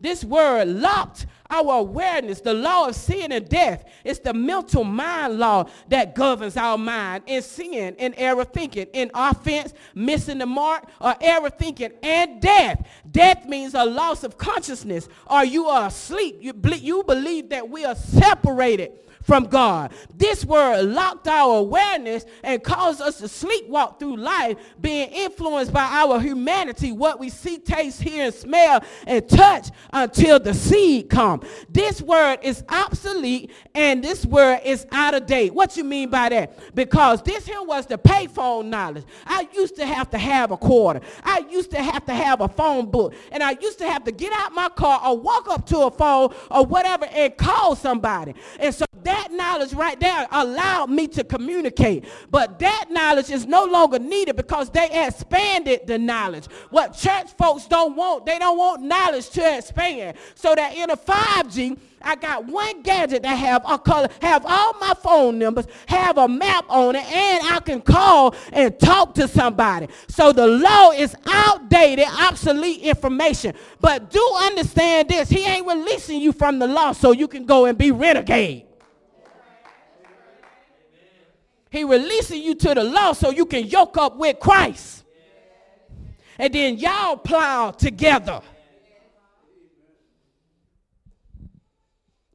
This word locked our awareness, the law of sin and death. It's the mental mind law that governs our mind in sin, in error thinking, in offense, missing the mark, or error thinking, and death. Death means a loss of consciousness, or you are asleep. You, you believe that we are separated from God. This word locked our awareness and caused us to sleepwalk through life, being influenced by our humanity, what we see, taste, hear, and smell, and touch until the seed come. This word is obsolete and this word is out of date. What you mean by that? Because this here was the payphone knowledge. I used to have to have a quarter. I used to have to have a phone book. And I used to have to get out my car or walk up to a phone or whatever and call somebody. And so that that knowledge right there allowed me to communicate. But that knowledge is no longer needed because they expanded the knowledge. What church folks don't want, they don't want knowledge to expand. So that in a 5G, I got one gadget that have a color, have all my phone numbers, have a map on it, and I can call and talk to somebody. So the law is outdated, obsolete information. But do understand this. He ain't releasing you from the law so you can go and be renegade. He releasing you to the law so you can yoke up with Christ. And then y'all plow together.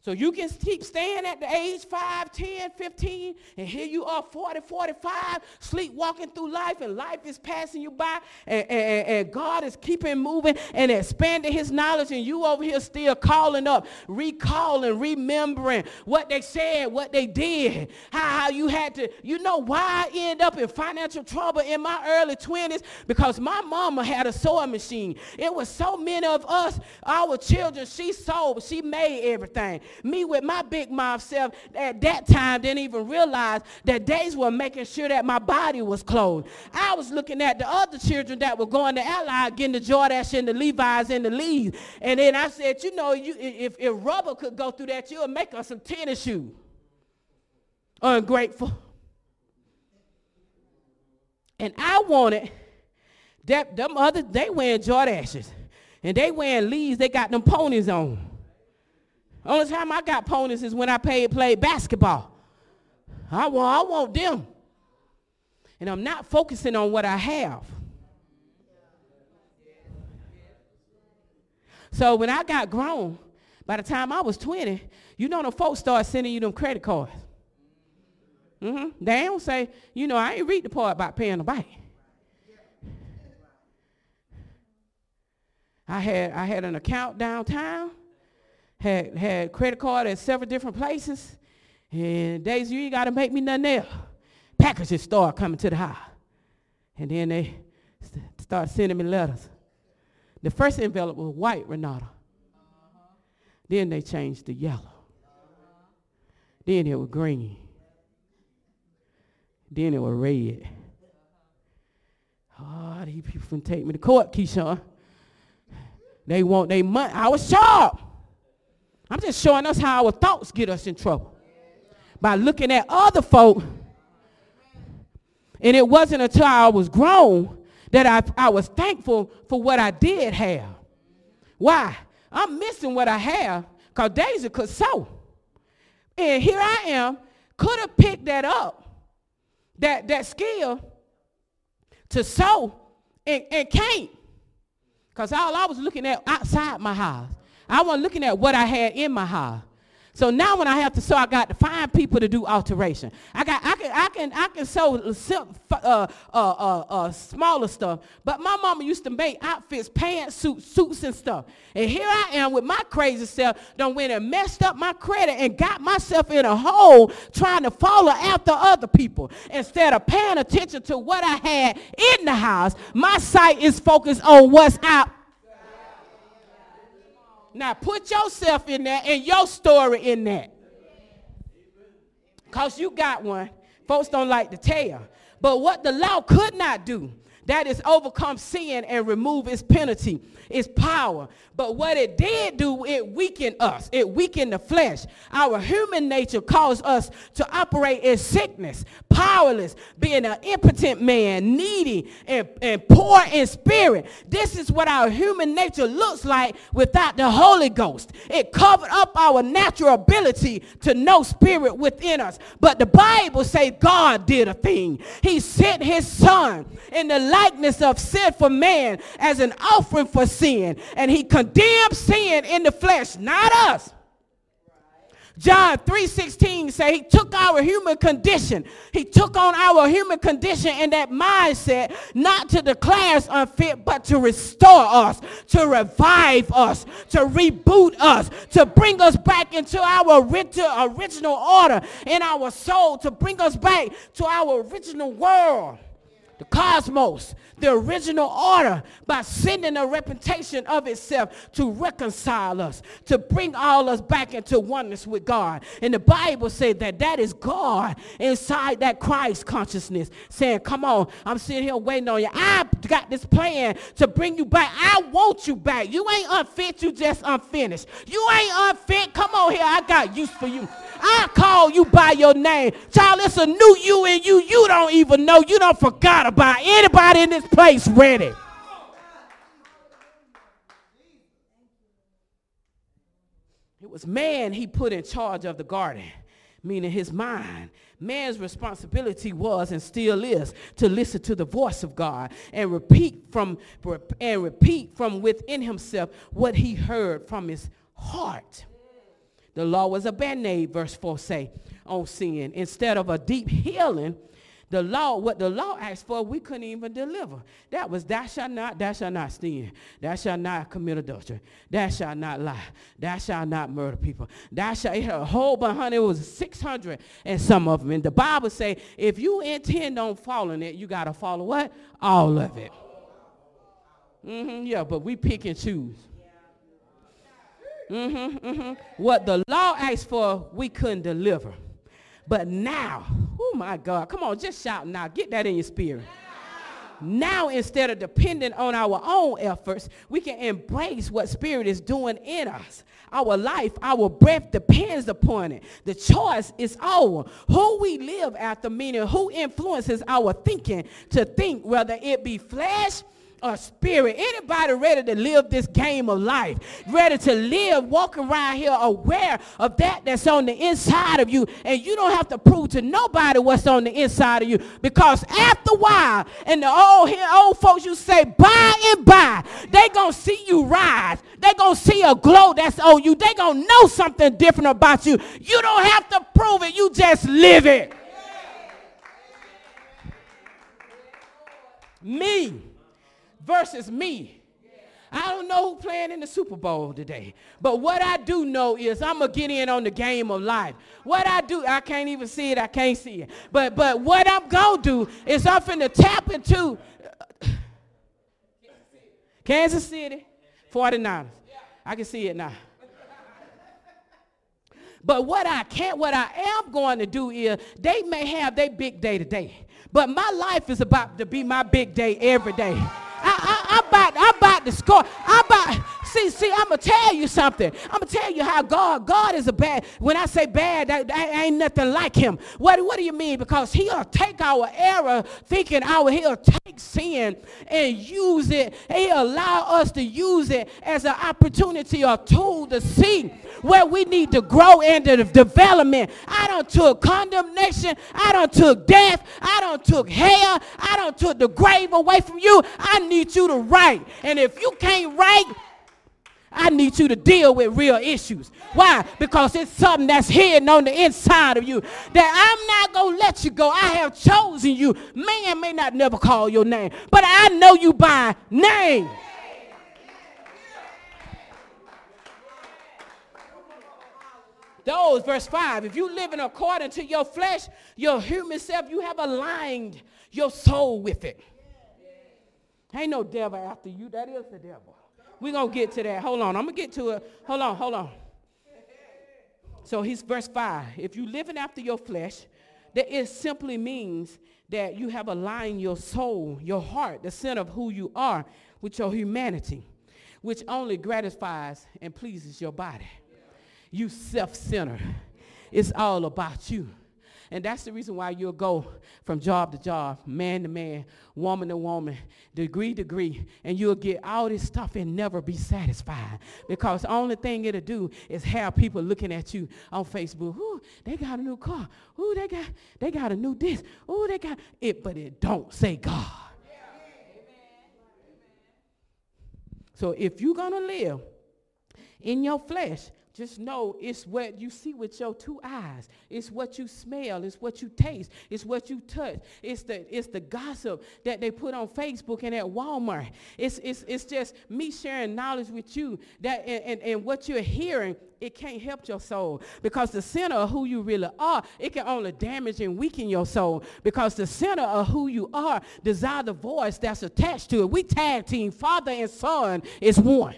So you can keep staying at the age 5, 10, 15, and here you are 40, 45, sleepwalking through life, and life is passing you by, and, and, and God is keeping moving and expanding his knowledge, and you over here still calling up, recalling, remembering what they said, what they did, how, how you had to, you know why I end up in financial trouble in my early 20s? Because my mama had a sewing machine. It was so many of us, our children, she sewed, she made everything. Me with my big mouth self at that time didn't even realize that days were making sure that my body was clothed. I was looking at the other children that were going to Ally, getting the Jordache and the Levi's and the Lees. And then I said, you know, you, if, if rubber could go through that, you'll make us some tennis shoes. Ungrateful. And I wanted that them others, they wearing Jordaches. And they wearing Lees, they got them ponies on. Only time I got ponies is when I played, played basketball. I want, I want them. And I'm not focusing on what I have. So when I got grown, by the time I was 20, you know the folks start sending you them credit cards. Mm-hmm. They don't say, you know, I ain't read the part about paying the bank. I had I had an account downtown had had credit card at several different places. And Daisy, you ain't got to make me nothing else. Packages start coming to the house. And then they st- start sending me letters. The first envelope was white, Renata. Uh-huh. Then they changed to yellow. Uh-huh. Then it was green. Then it was red. Oh, these people can take me to court, Keyshawn. They want their money. I was sharp. I'm just showing us how our thoughts get us in trouble. By looking at other folk. And it wasn't until I was grown that I, I was thankful for what I did have. Why? I'm missing what I have because Daisy could sew. And here I am, could have picked that up, that, that skill to sew and, and can't. Because all I was looking at outside my house. I wasn't looking at what I had in my house. So now when I have to sew, I got to find people to do alteration. I got I can I can I can sew uh, uh, uh, uh, smaller stuff. But my mama used to make outfits, pants, suits, suits and stuff. And here I am with my crazy self, done went and messed up my credit and got myself in a hole trying to follow after other people. Instead of paying attention to what I had in the house, my sight is focused on what's out now put yourself in that and your story in that. Because you got one. Folks don't like to tell. But what the law could not do, that is overcome sin and remove its penalty, its power. But what it did do, it weakened us. It weakened the flesh. Our human nature caused us to operate in sickness, powerless, being an impotent man, needy, and, and poor in spirit. This is what our human nature looks like without the Holy Ghost. It covered up our natural ability to know spirit within us. But the Bible says God did a thing. He sent his son in the likeness of sinful man as an offering for sin. And he condemned sin in the flesh, not us. John 3.16 say he took our human condition. He took on our human condition in that mindset, not to declare us unfit, but to restore us, to revive us, to reboot us, to bring us back into our original order in our soul, to bring us back to our original world the cosmos, the original order, by sending a reputation of itself to reconcile us, to bring all us back into oneness with God. And the Bible said that that is God inside that Christ consciousness saying, come on, I'm sitting here waiting on you. I got this plan to bring you back. I want you back. You ain't unfit, you just unfinished. You ain't unfit. Come on here. I got use for you. I call you by your name. Child, it's a new you in you. You don't even know. You don't forgot about anybody in this place ready. It was man he put in charge of the garden, meaning his mind. Man's responsibility was and still is to listen to the voice of God and repeat from and repeat from within himself what he heard from his heart. The law was a band-aid, verse 4 say, on sin. Instead of a deep healing, the law, what the law asked for, we couldn't even deliver. That was thou shalt not, thou shalt not steal. Thou shalt not commit adultery. Thou shalt not lie. Thou shalt not murder people. Thou shalt, it a whole bunch, honey, it was 600 and some of them. And the Bible say, if you intend on following it, you got to follow what? All of it. Mm-hmm, yeah, but we pick and choose. Mm-hmm, mm-hmm. What the law asked for, we couldn't deliver. But now, oh my God, come on, just shout now. Get that in your spirit. Now, instead of depending on our own efforts, we can embrace what Spirit is doing in us. Our life, our breath depends upon it. The choice is our. Who we live after, meaning who influences our thinking to think, whether it be flesh a spirit. Anybody ready to live this game of life? Ready to live, walk around here aware of that that's on the inside of you. And you don't have to prove to nobody what's on the inside of you. Because after a while, and the old, old folks you say, by and by, they going to see you rise. they going to see a glow that's on you. they going to know something different about you. You don't have to prove it. You just live it. Me versus me. I don't know who playing in the Super Bowl today. But what I do know is I'm to get in on the game of life. What I do, I can't even see it. I can't see it. But, but what I'm to do is I'm finna tap into Kansas City 49ers. I can see it now. But what I can't, what I am going to do is they may have their big day today. But my life is about to be my big day every day. I, I, I'm about, I'm about to score. I'm about, see, see, I'm going to tell you something. I'm going to tell you how God, God is a bad, when I say bad, that ain't nothing like him. What, what do you mean? Because he'll take our error, thinking our, he'll take sin and use it. He'll allow us to use it as an opportunity or tool to see where we need to grow into the development. I don't took condemnation. I don't took death. I don't took hell. I don't took the grave away from you. I need you to write. And if you can't write, I need you to deal with real issues. Why? Because it's something that's hidden on the inside of you that I'm not going to let you go. I have chosen you. Man may not never call your name, but I know you by name. Those, verse 5, if you live in according to your flesh, your human self, you have aligned your soul with it. Ain't no devil after you. That is the devil. We're going to get to that. Hold on. I'm going to get to it. Hold on, hold on. So he's verse 5. If you're living after your flesh, that it simply means that you have aligned your soul, your heart, the center of who you are with your humanity, which only gratifies and pleases your body. You self-centered. It's all about you. And that's the reason why you'll go from job to job, man to man, woman to woman, degree to degree, and you'll get all this stuff and never be satisfied. Because the only thing it'll do is have people looking at you on Facebook. Ooh, they got a new car. Ooh, they got they got a new this. Ooh, they got it, but it don't say God. So if you're gonna live in your flesh, just know it's what you see with your two eyes. It's what you smell. It's what you taste. It's what you touch. It's the, it's the gossip that they put on Facebook and at Walmart. It's, it's, it's just me sharing knowledge with you that and, and, and what you're hearing it can't help your soul because the center of who you really are, it can only damage and weaken your soul because the center of who you are desire the voice that's attached to it. We tag team, father and son is one.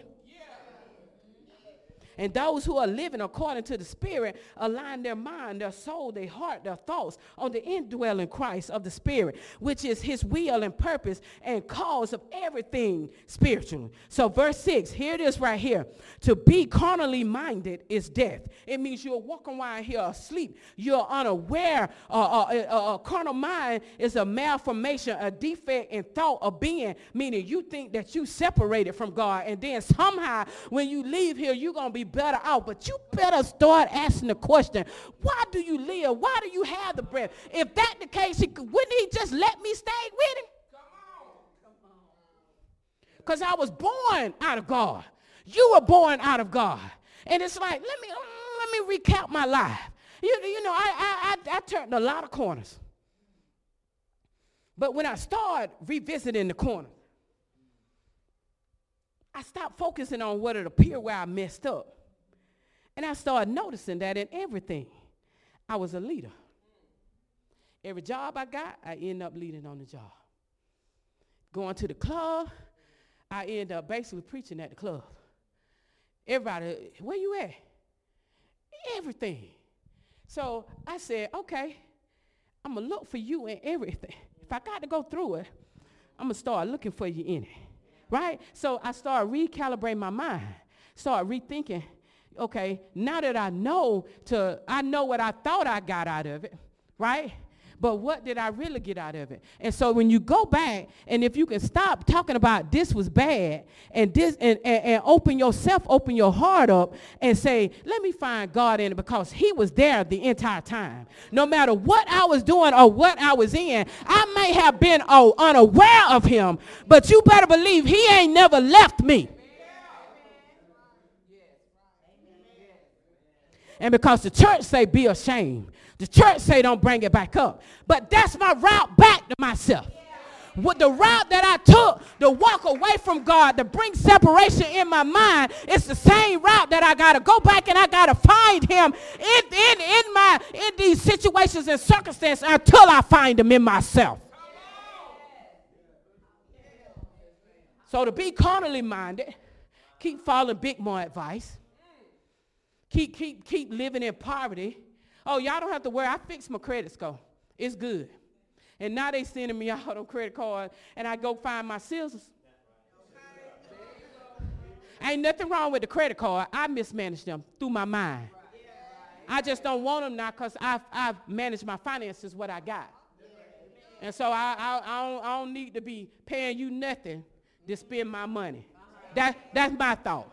And those who are living according to the Spirit align their mind, their soul, their heart, their thoughts on the indwelling Christ of the Spirit, which is his will and purpose and cause of everything spiritually. So verse 6, here it is right here. To be carnally minded is death. It means you're walking around here asleep. You're unaware. Uh, uh, uh, uh, carnal mind is a malformation, a defect in thought of being, meaning you think that you separated from God. And then somehow when you leave here, you're going to be better out. But you better start asking the question, why do you live? Why do you have the breath? If that the case, wouldn't he just let me stay with him? Because I was born out of God. You were born out of God. And it's like, let me, um, let me recount my life. You, you know, I, I, I, I turned a lot of corners. But when I started revisiting the corner, I stopped focusing on what it appeared where I messed up. And I started noticing that in everything, I was a leader. Every job I got, I end up leading on the job. Going to the club, I end up basically preaching at the club. Everybody, where you at? Everything. So I said, okay, I'm going to look for you in everything. If I got to go through it, I'm going to start looking for you in it. Right? So I started recalibrating my mind, start rethinking okay, now that I know to, I know what I thought I got out of it, right? But what did I really get out of it? And so when you go back, and if you can stop talking about this was bad, and this and, and, and open yourself, open your heart up, and say, let me find God in it because He was there the entire time. No matter what I was doing or what I was in, I may have been oh, unaware of Him, but you better believe He ain't never left me. And because the church say be ashamed, the church say don't bring it back up. But that's my route back to myself. With the route that I took to walk away from God, to bring separation in my mind, it's the same route that I gotta go back and I gotta find him in, in, in my in these situations and circumstances until I find him in myself. So to be carnally minded, keep following Big More advice keep, keep, keep living in poverty. Oh, y'all don't have to worry. I fixed my credit score. It's good. And now they sending me out on credit card, and I go find my scissors. Ain't nothing wrong with the credit card. I mismanaged them through my mind. I just don't want them now because I've, I've managed my finances what I got. And so I, I, I, don't, I don't need to be paying you nothing to spend my money. That, that's my thought.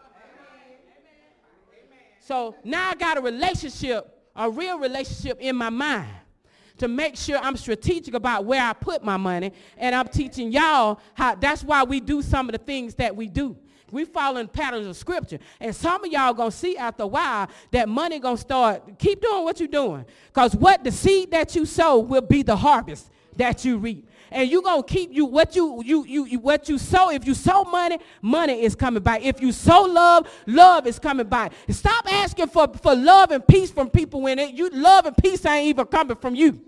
So now I got a relationship, a real relationship in my mind to make sure I'm strategic about where I put my money. And I'm teaching y'all how that's why we do some of the things that we do. We following patterns of scripture. And some of y'all gonna see after a while that money gonna start. Keep doing what you're doing. Because what the seed that you sow will be the harvest that you reap. And you're gonna keep you what you, you you you what you sow. If you sow money, money is coming back. If you sow love, love is coming back. Stop asking for, for love and peace from people when it, you love and peace ain't even coming from you.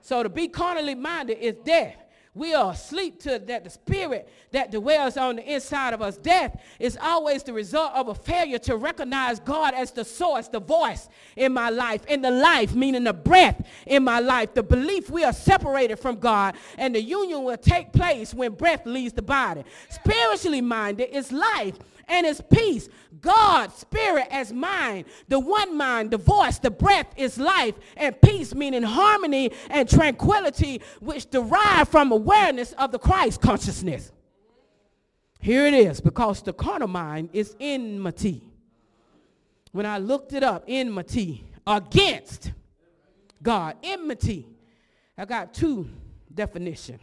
So to be carnally minded is death. We are asleep to that the spirit that dwells on the inside of us. Death is always the result of a failure to recognize God as the source, the voice in my life, in the life, meaning the breath in my life. The belief we are separated from God and the union will take place when breath leaves the body. Spiritually minded is life and his peace. God, spirit as mind, the one mind, the voice, the breath is life, and peace meaning harmony and tranquility, which derive from awareness of the Christ consciousness. Here it is, because the carnal mind is enmity. When I looked it up, enmity against God, enmity. I got two definitions.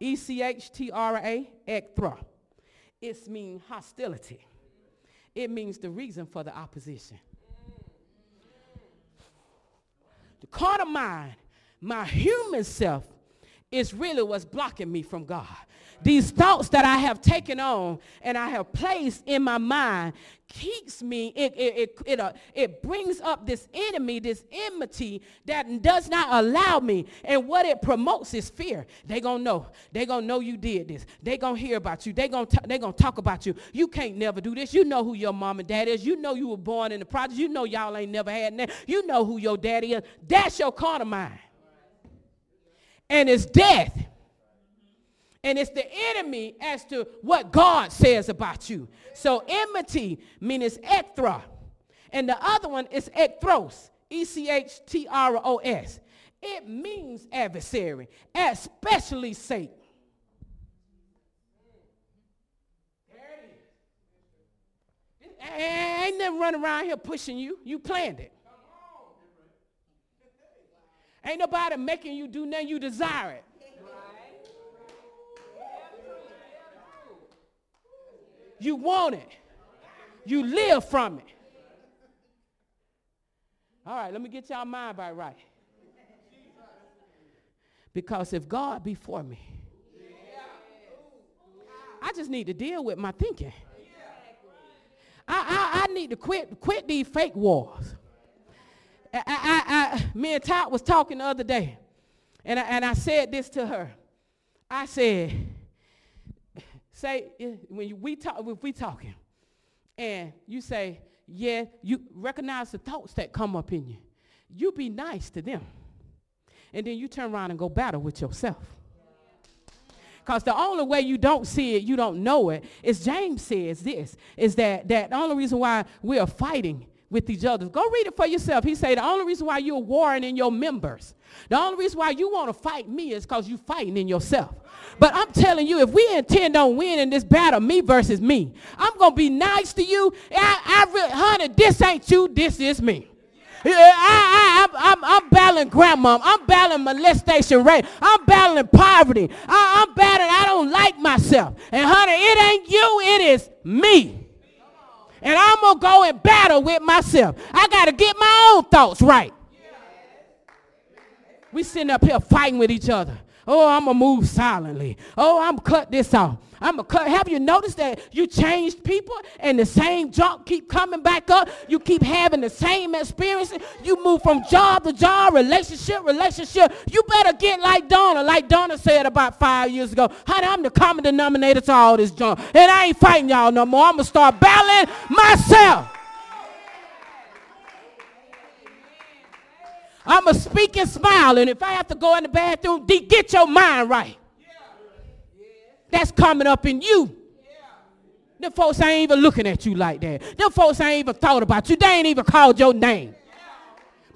Echtra ekthra. It means hostility. It means the reason for the opposition. The carnal mind, my human self, is really what's blocking me from God. These thoughts that I have taken on and I have placed in my mind keeps me, it, it, it, it, uh, it brings up this enemy, this enmity that does not allow me. And what it promotes is fear. They gonna know. They gonna know you did this. They gonna hear about you. They gonna, they gonna talk about you. You can't never do this. You know who your mom and dad is. You know you were born in the project. You know y'all ain't never had that. You know who your daddy is. That's your carnal mind. And it's death. And it's the enemy as to what God says about you. So enmity means ekthra. And the other one is ekthros, E-C-H-T-R-O-S. It means adversary, especially Satan. Ain't never running around here pushing you. You planned it. Ain't nobody making you do nothing you desire it. You want it. You live from it. All right, let me get y'all mind by right. Because if God be for me, I just need to deal with my thinking. I, I, I need to quit, quit these fake wars. I, I, I, me and Todd was talking the other day, and I, and I said this to her. I said, say eh, when you, we talk if we talking and you say yeah you recognize the thoughts that come up in you you be nice to them and then you turn around and go battle with yourself because the only way you don't see it you don't know it is james says this is that that the only reason why we are fighting with each other. Go read it for yourself. He said the only reason why you're warring in your members, the only reason why you want to fight me is because you're fighting in yourself. But I'm telling you, if we intend on winning this battle, me versus me, I'm going to be nice to you. I, I honey, this ain't you, this is me. I, I, I'm, I'm battling grandma. I'm battling molestation rate. I'm battling poverty. I, I'm battling, I don't like myself. And honey, it ain't you, it is me. And I'm going to go and battle with myself. I got to get my own thoughts right. We sitting up here fighting with each other. Oh, I'm going to move silently. Oh, I'm cut this off. I'm going to cut. Have you noticed that you changed people and the same junk keep coming back up? You keep having the same experiences. You move from job to job, relationship, relationship. You better get like Donna. Like Donna said about five years ago. Honey, I'm the common denominator to all this junk. And I ain't fighting y'all no more. I'm going to start battling myself. I'm a speak and smile, and if I have to go in the bathroom, get your mind right. That's coming up in you. Them folks ain't even looking at you like that. Them folks ain't even thought about you. They ain't even called your name.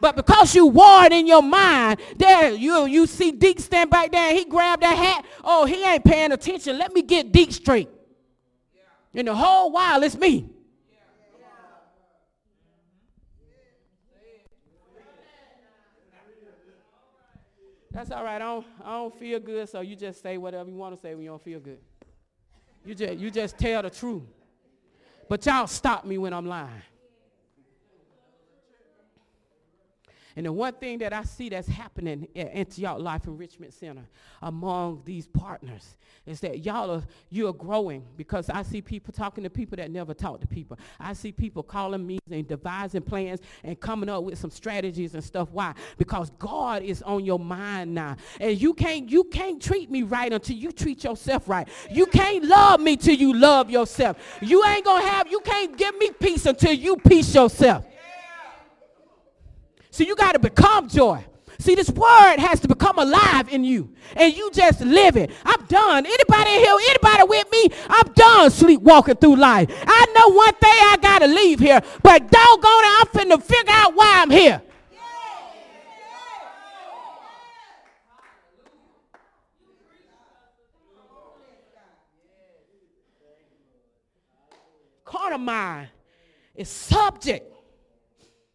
But because you wore it in your mind, there you you see Deke stand back there and he grabbed that hat. Oh, he ain't paying attention. Let me get Deke straight. And the whole while it's me. That's all right. I don't, I don't feel good, so you just say whatever you want to say when you don't feel good. You just, you just tell the truth. But y'all stop me when I'm lying. And the one thing that I see that's happening at Antioch Life Enrichment Center among these partners is that y'all are, you're growing because I see people talking to people that never talk to people. I see people calling me and devising plans and coming up with some strategies and stuff. Why? Because God is on your mind now. And you can't, you can't treat me right until you treat yourself right. You can't love me till you love yourself. You ain't to have, you can't give me peace until you peace yourself. So you got to become joy. See, this word has to become alive in you. And you just live it. I'm done. Anybody here, anybody with me? I'm done sleepwalking through life. I know one thing I got to leave here. But doggone it, I'm finna figure out why I'm here. Carnal mind is subject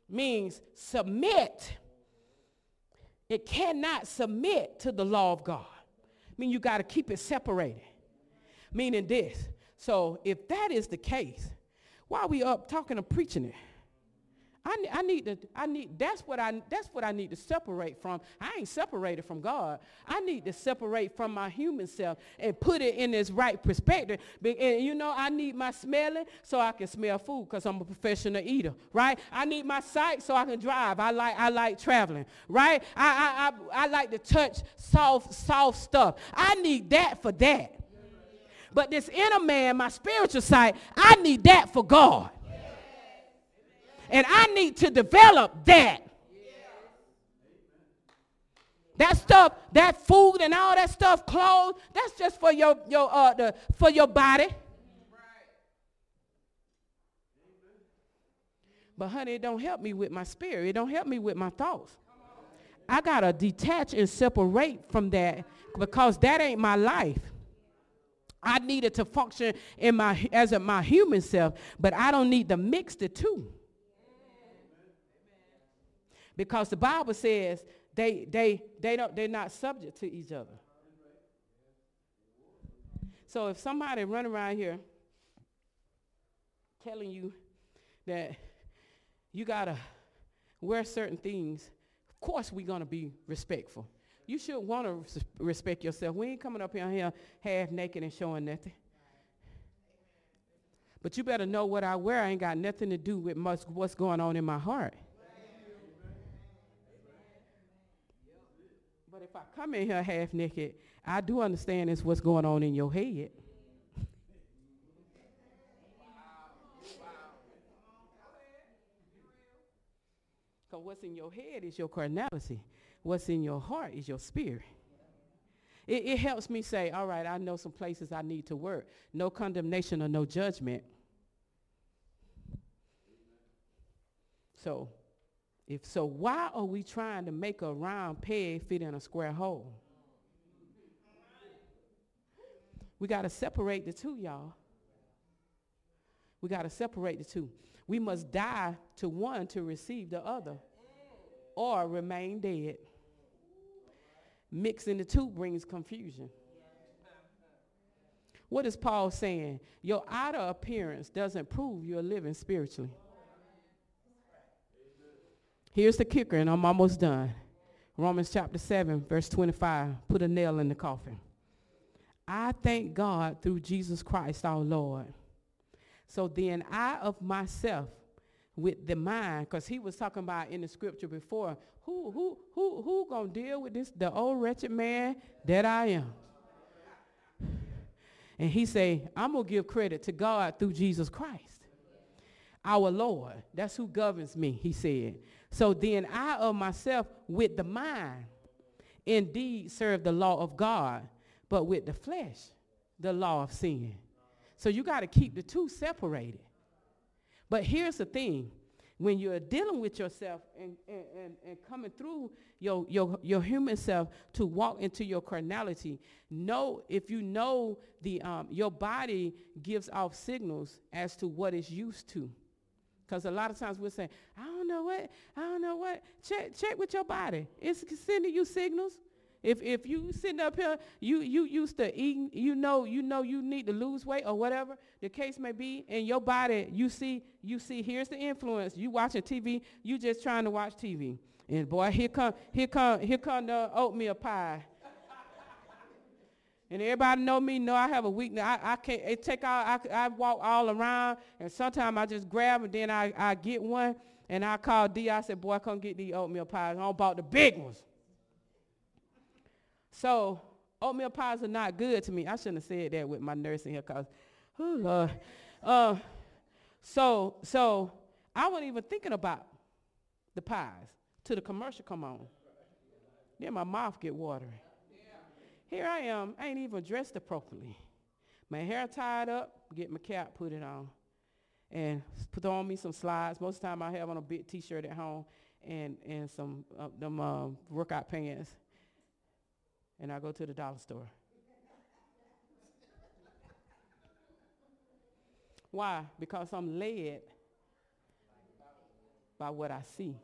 means submit. It cannot submit to the law of God. I mean, you got to keep it separated. Meaning this. So if that is the case, why are we up talking and preaching it? I, I need to, I need, that's what I, that's what I need to separate from. I ain't separated from God. I need to separate from my human self and put it in its right perspective. And you know, I need my smelling so I can smell food because I'm a professional eater, right? I need my sight so I can drive. I like, I like traveling, right? I, I, I, I like to touch soft, soft stuff. I need that for that. But this inner man, my spiritual sight, I need that for God. And I need to develop that. That stuff, that food and all that stuff, clothes, that's just for your, your, uh, the, for your body. But honey, it don't help me with my spirit. It don't help me with my thoughts. I got to detach and separate from that because that ain't my life. I needed to function in my as a, my human self, but I don't need to mix the two because the Bible says they, they, they don't, they're not subject to each other. So if somebody run around here telling you that you got to wear certain things, of course we're going to be respectful. You should want to respect yourself. We ain't coming up here half naked and showing nothing. But you better know what I wear I ain't got nothing to do with much, what's going on in my heart. If I come in here half naked, I do understand it's what's going on in your head. Because what's in your head is your carnality. What's in your heart is your spirit. It, it helps me say, all right, I know some places I need to work. No condemnation or no judgment. So if so, why are we trying to make a round peg fit in a square hole? We got to separate the two, y'all. We got to separate the two. We must die to one to receive the other or remain dead. Mixing the two brings confusion. What is Paul saying? Your outer appearance doesn't prove you're living spiritually. Here's the kicker, and I'm almost done. Romans chapter 7, verse 25. Put a nail in the coffin. I thank God through Jesus Christ our Lord. So then I of myself with the mind, because he was talking about in the scripture before, who who who who gonna deal with this? The old wretched man that I am. And he say, I'm gonna give credit to God through Jesus Christ. Our Lord. That's who governs me, he said. So then I of myself with the mind indeed serve the law of God, but with the flesh, the law of sin. So you got to keep the two separated. But here's the thing. When you're dealing with yourself and, and, and, and coming through your, your, your human self to walk into your carnality, know if you know the, um, your body gives off signals as to what it's used to. Because a lot of times we'll say, I don't know what, I don't know what. Check, check with your body. It's sending you signals. If if you sitting up here, you you used to eating, you know, you know you need to lose weight or whatever the case may be, and your body, you see, you see, here's the influence. You watching TV, you just trying to watch TV. And boy, here come, here come, here come the oatmeal pie. and everybody know me, know I have a weakness. I, I can't it take all I, I walk all around and sometimes I just grab and then I, I get one and I called D. I said, boy, come get these oatmeal pies. I don't bought the big ones. So oatmeal pies are not good to me. I shouldn't have said that with my nurse in here because, oh Lord. Uh, so, so I wasn't even thinking about the pies till the commercial come on. Then my mouth get watery. Here I am, I ain't even dressed appropriately. My hair tied up, get my cap, put it on, and put on me some slides. Most of the time I have on a big t-shirt at home and, and some uh, them uh, workout pants and I go to the dollar store. Why? Because I'm led by what I see.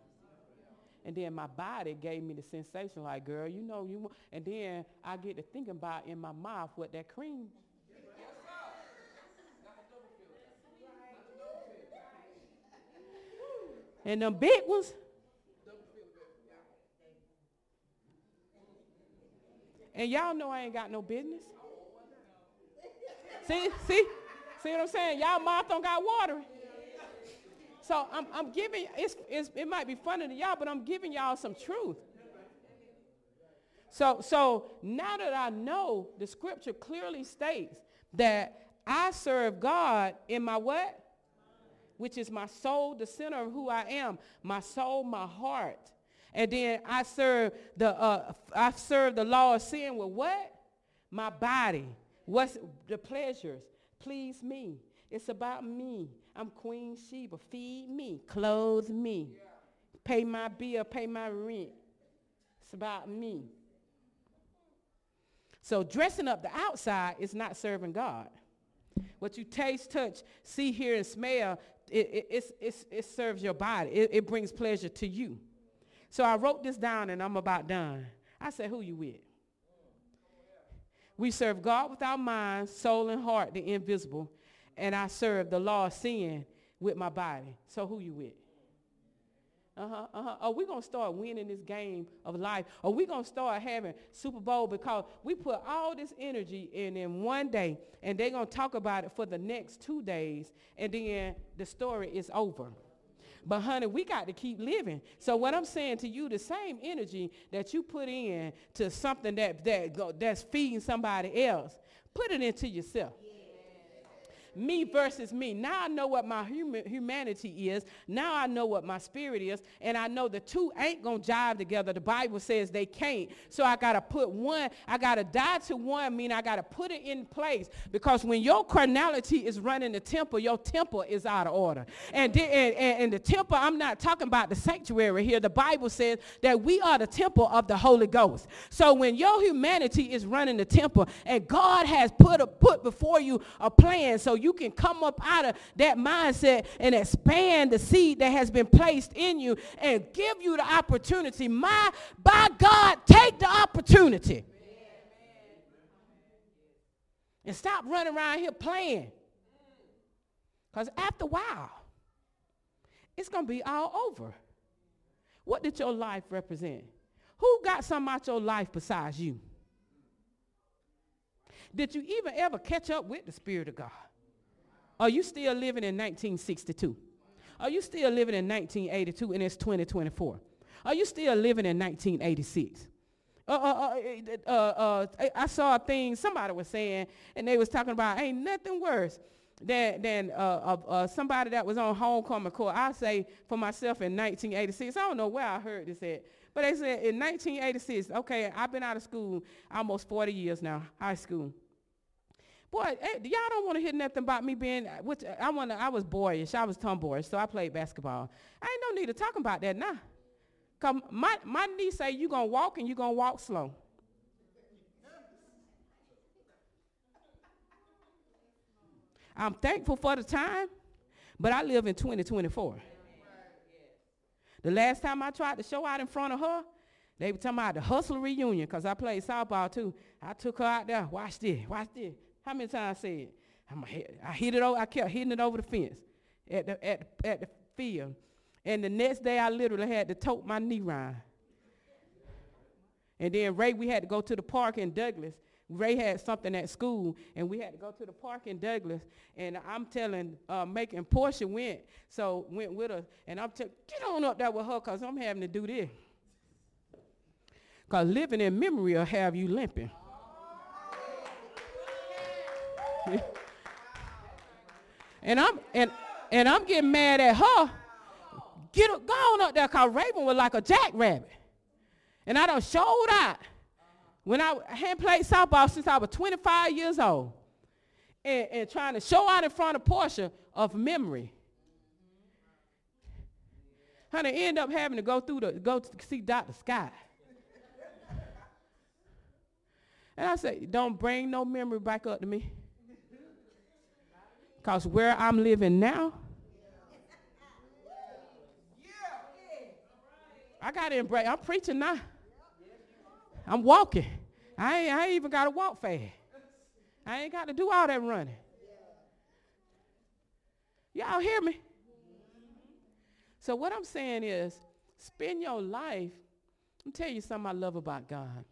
And then my body gave me the sensation like, girl, you know, you want, and then I get to thinking about in my mouth what that cream. And them big ones, And y'all know I ain't got no business. see, see, see what I'm saying? Y'all mouth don't got water. So I'm, I'm giving, it's, it's, it might be funny to y'all, but I'm giving y'all some truth. So, so now that I know the scripture clearly states that I serve God in my what? Which is my soul, the center of who I am. My soul, my heart. And then I serve the uh, I serve the law of sin with what? My body. What's the pleasures? Please me. It's about me. I'm Queen Sheba. Feed me. Clothe me. Pay my bill. Pay my rent. It's about me. So dressing up the outside is not serving God. What you taste, touch, see, hear, and smell, it, it, it, it serves your body. It, it brings pleasure to you. So I wrote this down and I'm about done. I said, who you with? We serve God with our mind, soul, and heart, the invisible. And I serve the law of sin with my body. So who you with? Uh-huh, uh-huh. Are we going to start winning this game of life? Are we going to start having Super Bowl because we put all this energy in in one day and they're going to talk about it for the next two days and then the story is over. But honey, we got to keep living. So what I'm saying to you, the same energy that you put in to something that, that that's feeding somebody else, put it into yourself me versus me. Now I know what my human, humanity is. Now I know what my spirit is. And I know the two ain't going to jive together. The Bible says they can't. So I got to put one, I got to die to one, mean I got to put it in place. Because when your carnality is running the temple, your temple is out of order. And, and, and the temple, I'm not talking about the sanctuary here. The Bible says that we are the temple of the Holy Ghost. So when your humanity is running the temple and God has put, a, put before you a plan so you can come up out of that mindset and expand the seed that has been placed in you and give you the opportunity. My, by God, take the opportunity. And stop running around here playing. Because after a while, it's going to be all over. What did your life represent? Who got something out your life besides you? Did you even ever catch up with the Spirit of God? Are you still living in 1962? Are you still living in 1982 and it's 2024? Are you still living in 1986? Uh, uh, uh, uh, uh, I saw a thing somebody was saying, and they was talking about ain't nothing worse than, than uh, somebody that was on homecoming court. I say for myself in 1986, I don't know where I heard this at, but they said in 1986, okay, I've been out of school almost 40 years now, high school. Boy, hey, y'all don't want to hear nothing about me being, which I want I was boyish. I was tomboyish, so I played basketball. I ain't no need to talk about that now. Because my, my niece say you to walk and you to walk slow. I'm thankful for the time, but I live in 2024. The last time I tried to show out in front of her, They were talking about the hustler reunion because I played softball too. I took her out there. Watch this. Watch this. How many times I said? I'm a hit, it over. I kept hitting it over the fence at the at at the field. And the next day, I literally had to tote my knee round. And then Ray, we had to go to the park in Douglas. Ray had something at school, and we had to go to the park in Douglas. And I'm telling, uh, making Portia went, so went with us. And I'm telling, get on up there with her, cause I'm having to do this. Cause living in memory will have you limping. and I'm and and I'm getting mad at her. Get her, go on up there, cause Raven was like a jackrabbit. And I done showed out. When I, I had played softball since I was 25 years old. And, and trying to show out in front of Portia of memory. Honey, end up having to go through the, go to see Dr. Scott. and I said, don't bring no memory back up to me. Because where I'm living now, I got to embrace, I'm preaching now. I'm walking. I ain't, I ain't even got to walk fast. I ain't got to do all that running. Y'all hear me? So what I'm saying is, spend your life. Me tell you something I love about God.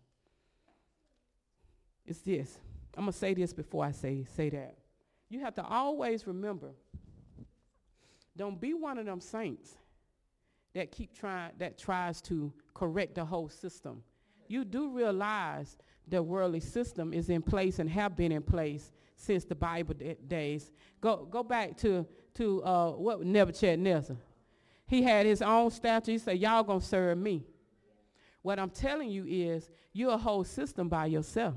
It's this. I'm gonna say this before I say say that. You have to always remember. Don't be one of them saints that keep trying that tries to correct the whole system you do realize the worldly system is in place and have been in place since the Bible days. Go, go back to, to uh, what Nebuchadnezzar. He had his own statue. He said, y'all going to serve me. What I'm telling you is you're a whole system by yourself.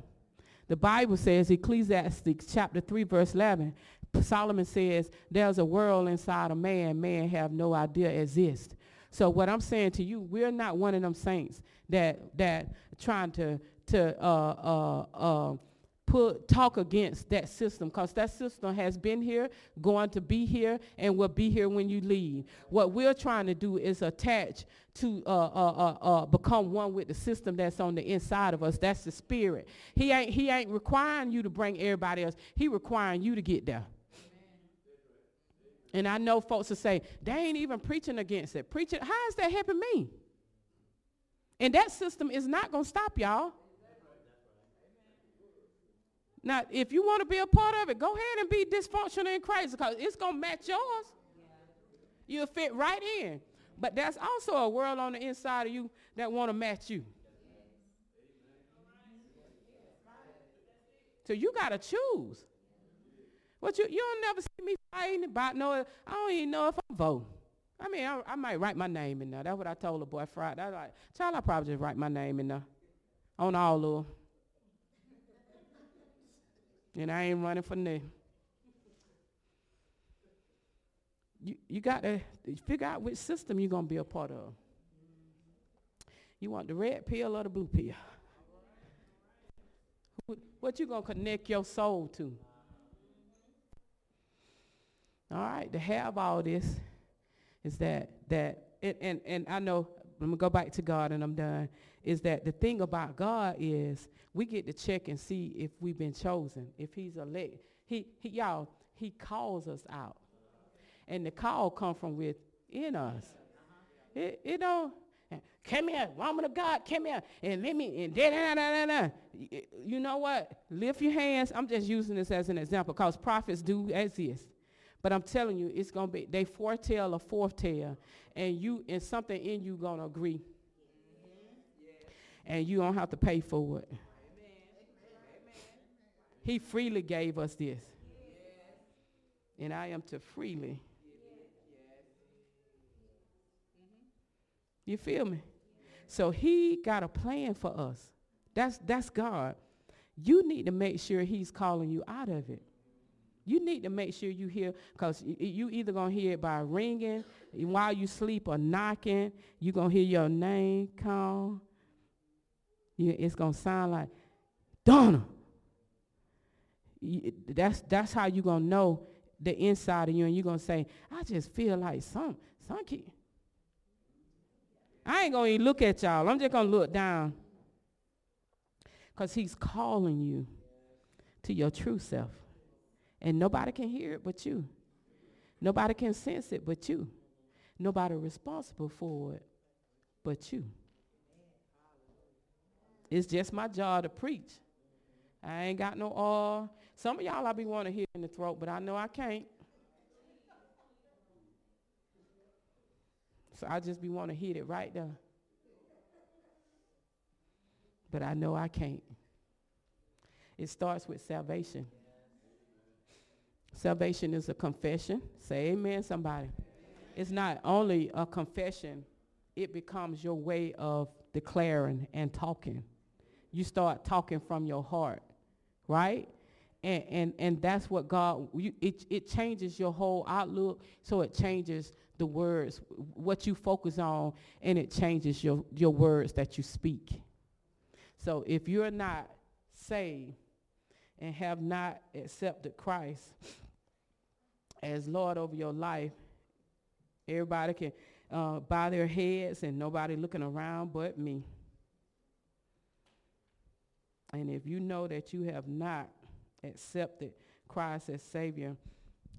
The Bible says, Ecclesiastes chapter 3, verse 11, Solomon says, there's a world inside of man man have no idea exists. So what I'm saying to you, we're not one of them saints that that trying to to uh, uh, uh, put talk against that system because that system has been here, going to be here, and will be here when you leave. What we're trying to do is attach to uh, uh, uh, uh, become one with the system that's on the inside of us. That's the spirit. He ain't he ain't requiring you to bring everybody else. He requiring you to get there. And I know folks will say, they ain't even preaching against it. Preaching, how is that helping me? And that system is not going to stop y'all. Now, if you want to be a part of it, go ahead and be dysfunctional and crazy because it's going to match yours. You'll fit right in. But there's also a world on the inside of you that want to match you. So you got to choose. What you you don't never see me fighting about no. I don't even know if I'm voting. I mean, I, I, might write my name in there. That's what I told the boy Friday. I was like, child, I probably just write my name in there on all of them. And I ain't running for nothing. You, you got to figure out which system you're going to be a part of. You want the red pill or the blue pill? What you going to connect your soul to? All right, to have all this is that that it, and and I know I'm gonna go back to God and I'm done. Is that the thing about God is we get to check and see if we've been chosen, if He's elect. He, he y'all, He calls us out, and the call come from within us. It, it don't. Come here, woman of God, come here, and let me, and da da da da da. You know what? Lift your hands. I'm just using this as an example because prophets do exist. But I'm telling you, it's gonna be they foretell a foretell, and you and something in you gonna agree, and you don't have to pay for it. He freely gave us this, and I am to freely. You feel me? So he got a plan for us. That's that's God. You need to make sure he's calling you out of it. You need to make sure you hear, because you either going to hear it by ringing while you sleep or knocking. You're going to hear your name call. You, it's going to sound like, Donna. You, that's, that's how you're going to know the inside of you. And you're going to say, I just feel like some, some kid. I ain't going to even look at y'all. I'm just going to look down. Because he's calling you to your true self. And nobody can hear it but you. Nobody can sense it but you. Nobody responsible for it but you. It's just my job to preach. I ain't got no oil. Some of y'all I be wanting to hit in the throat, but I know I can't. So I just be wanting to hit it right there. But I know I can't. It starts with salvation. Salvation is a confession. Say amen, somebody. It's not only a confession, it becomes your way of declaring and talking. You start talking from your heart, right? And, and, and that's what God, you, it, it changes your whole outlook, so it changes the words, what you focus on, and it changes your, your words that you speak. So if you're not saved and have not accepted Christ as Lord over your life, everybody can uh, bow their heads and nobody looking around but me. And if you know that you have not accepted Christ as Savior,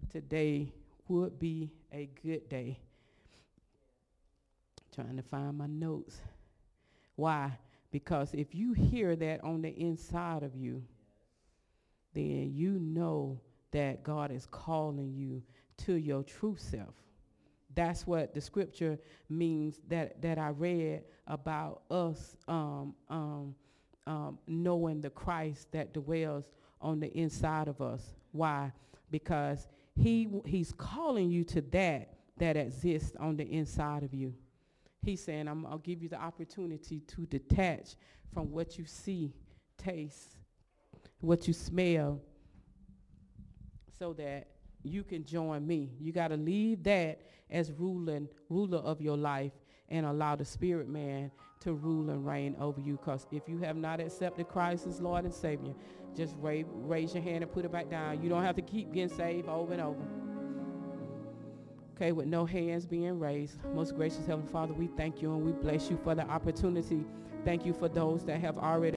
today would be a good day. Trying to find my notes. Why? Because if you hear that on the inside of you, then you know that God is calling you to your true self. That's what the scripture means that, that I read about us um, um, um, knowing the Christ that dwells on the inside of us. Why? Because he, he's calling you to that that exists on the inside of you. He's saying, i will give you the opportunity to detach from what you see, taste, what you smell, so that you can join me. You got to leave that as ruling, ruler of your life and allow the spirit man to rule and reign over you. Because if you have not accepted Christ as Lord and Savior, just raise, raise your hand and put it back down. You don't have to keep getting saved over and over. Okay, with no hands being raised, most gracious Heavenly Father, we thank you and we bless you for the opportunity. Thank you for those that have already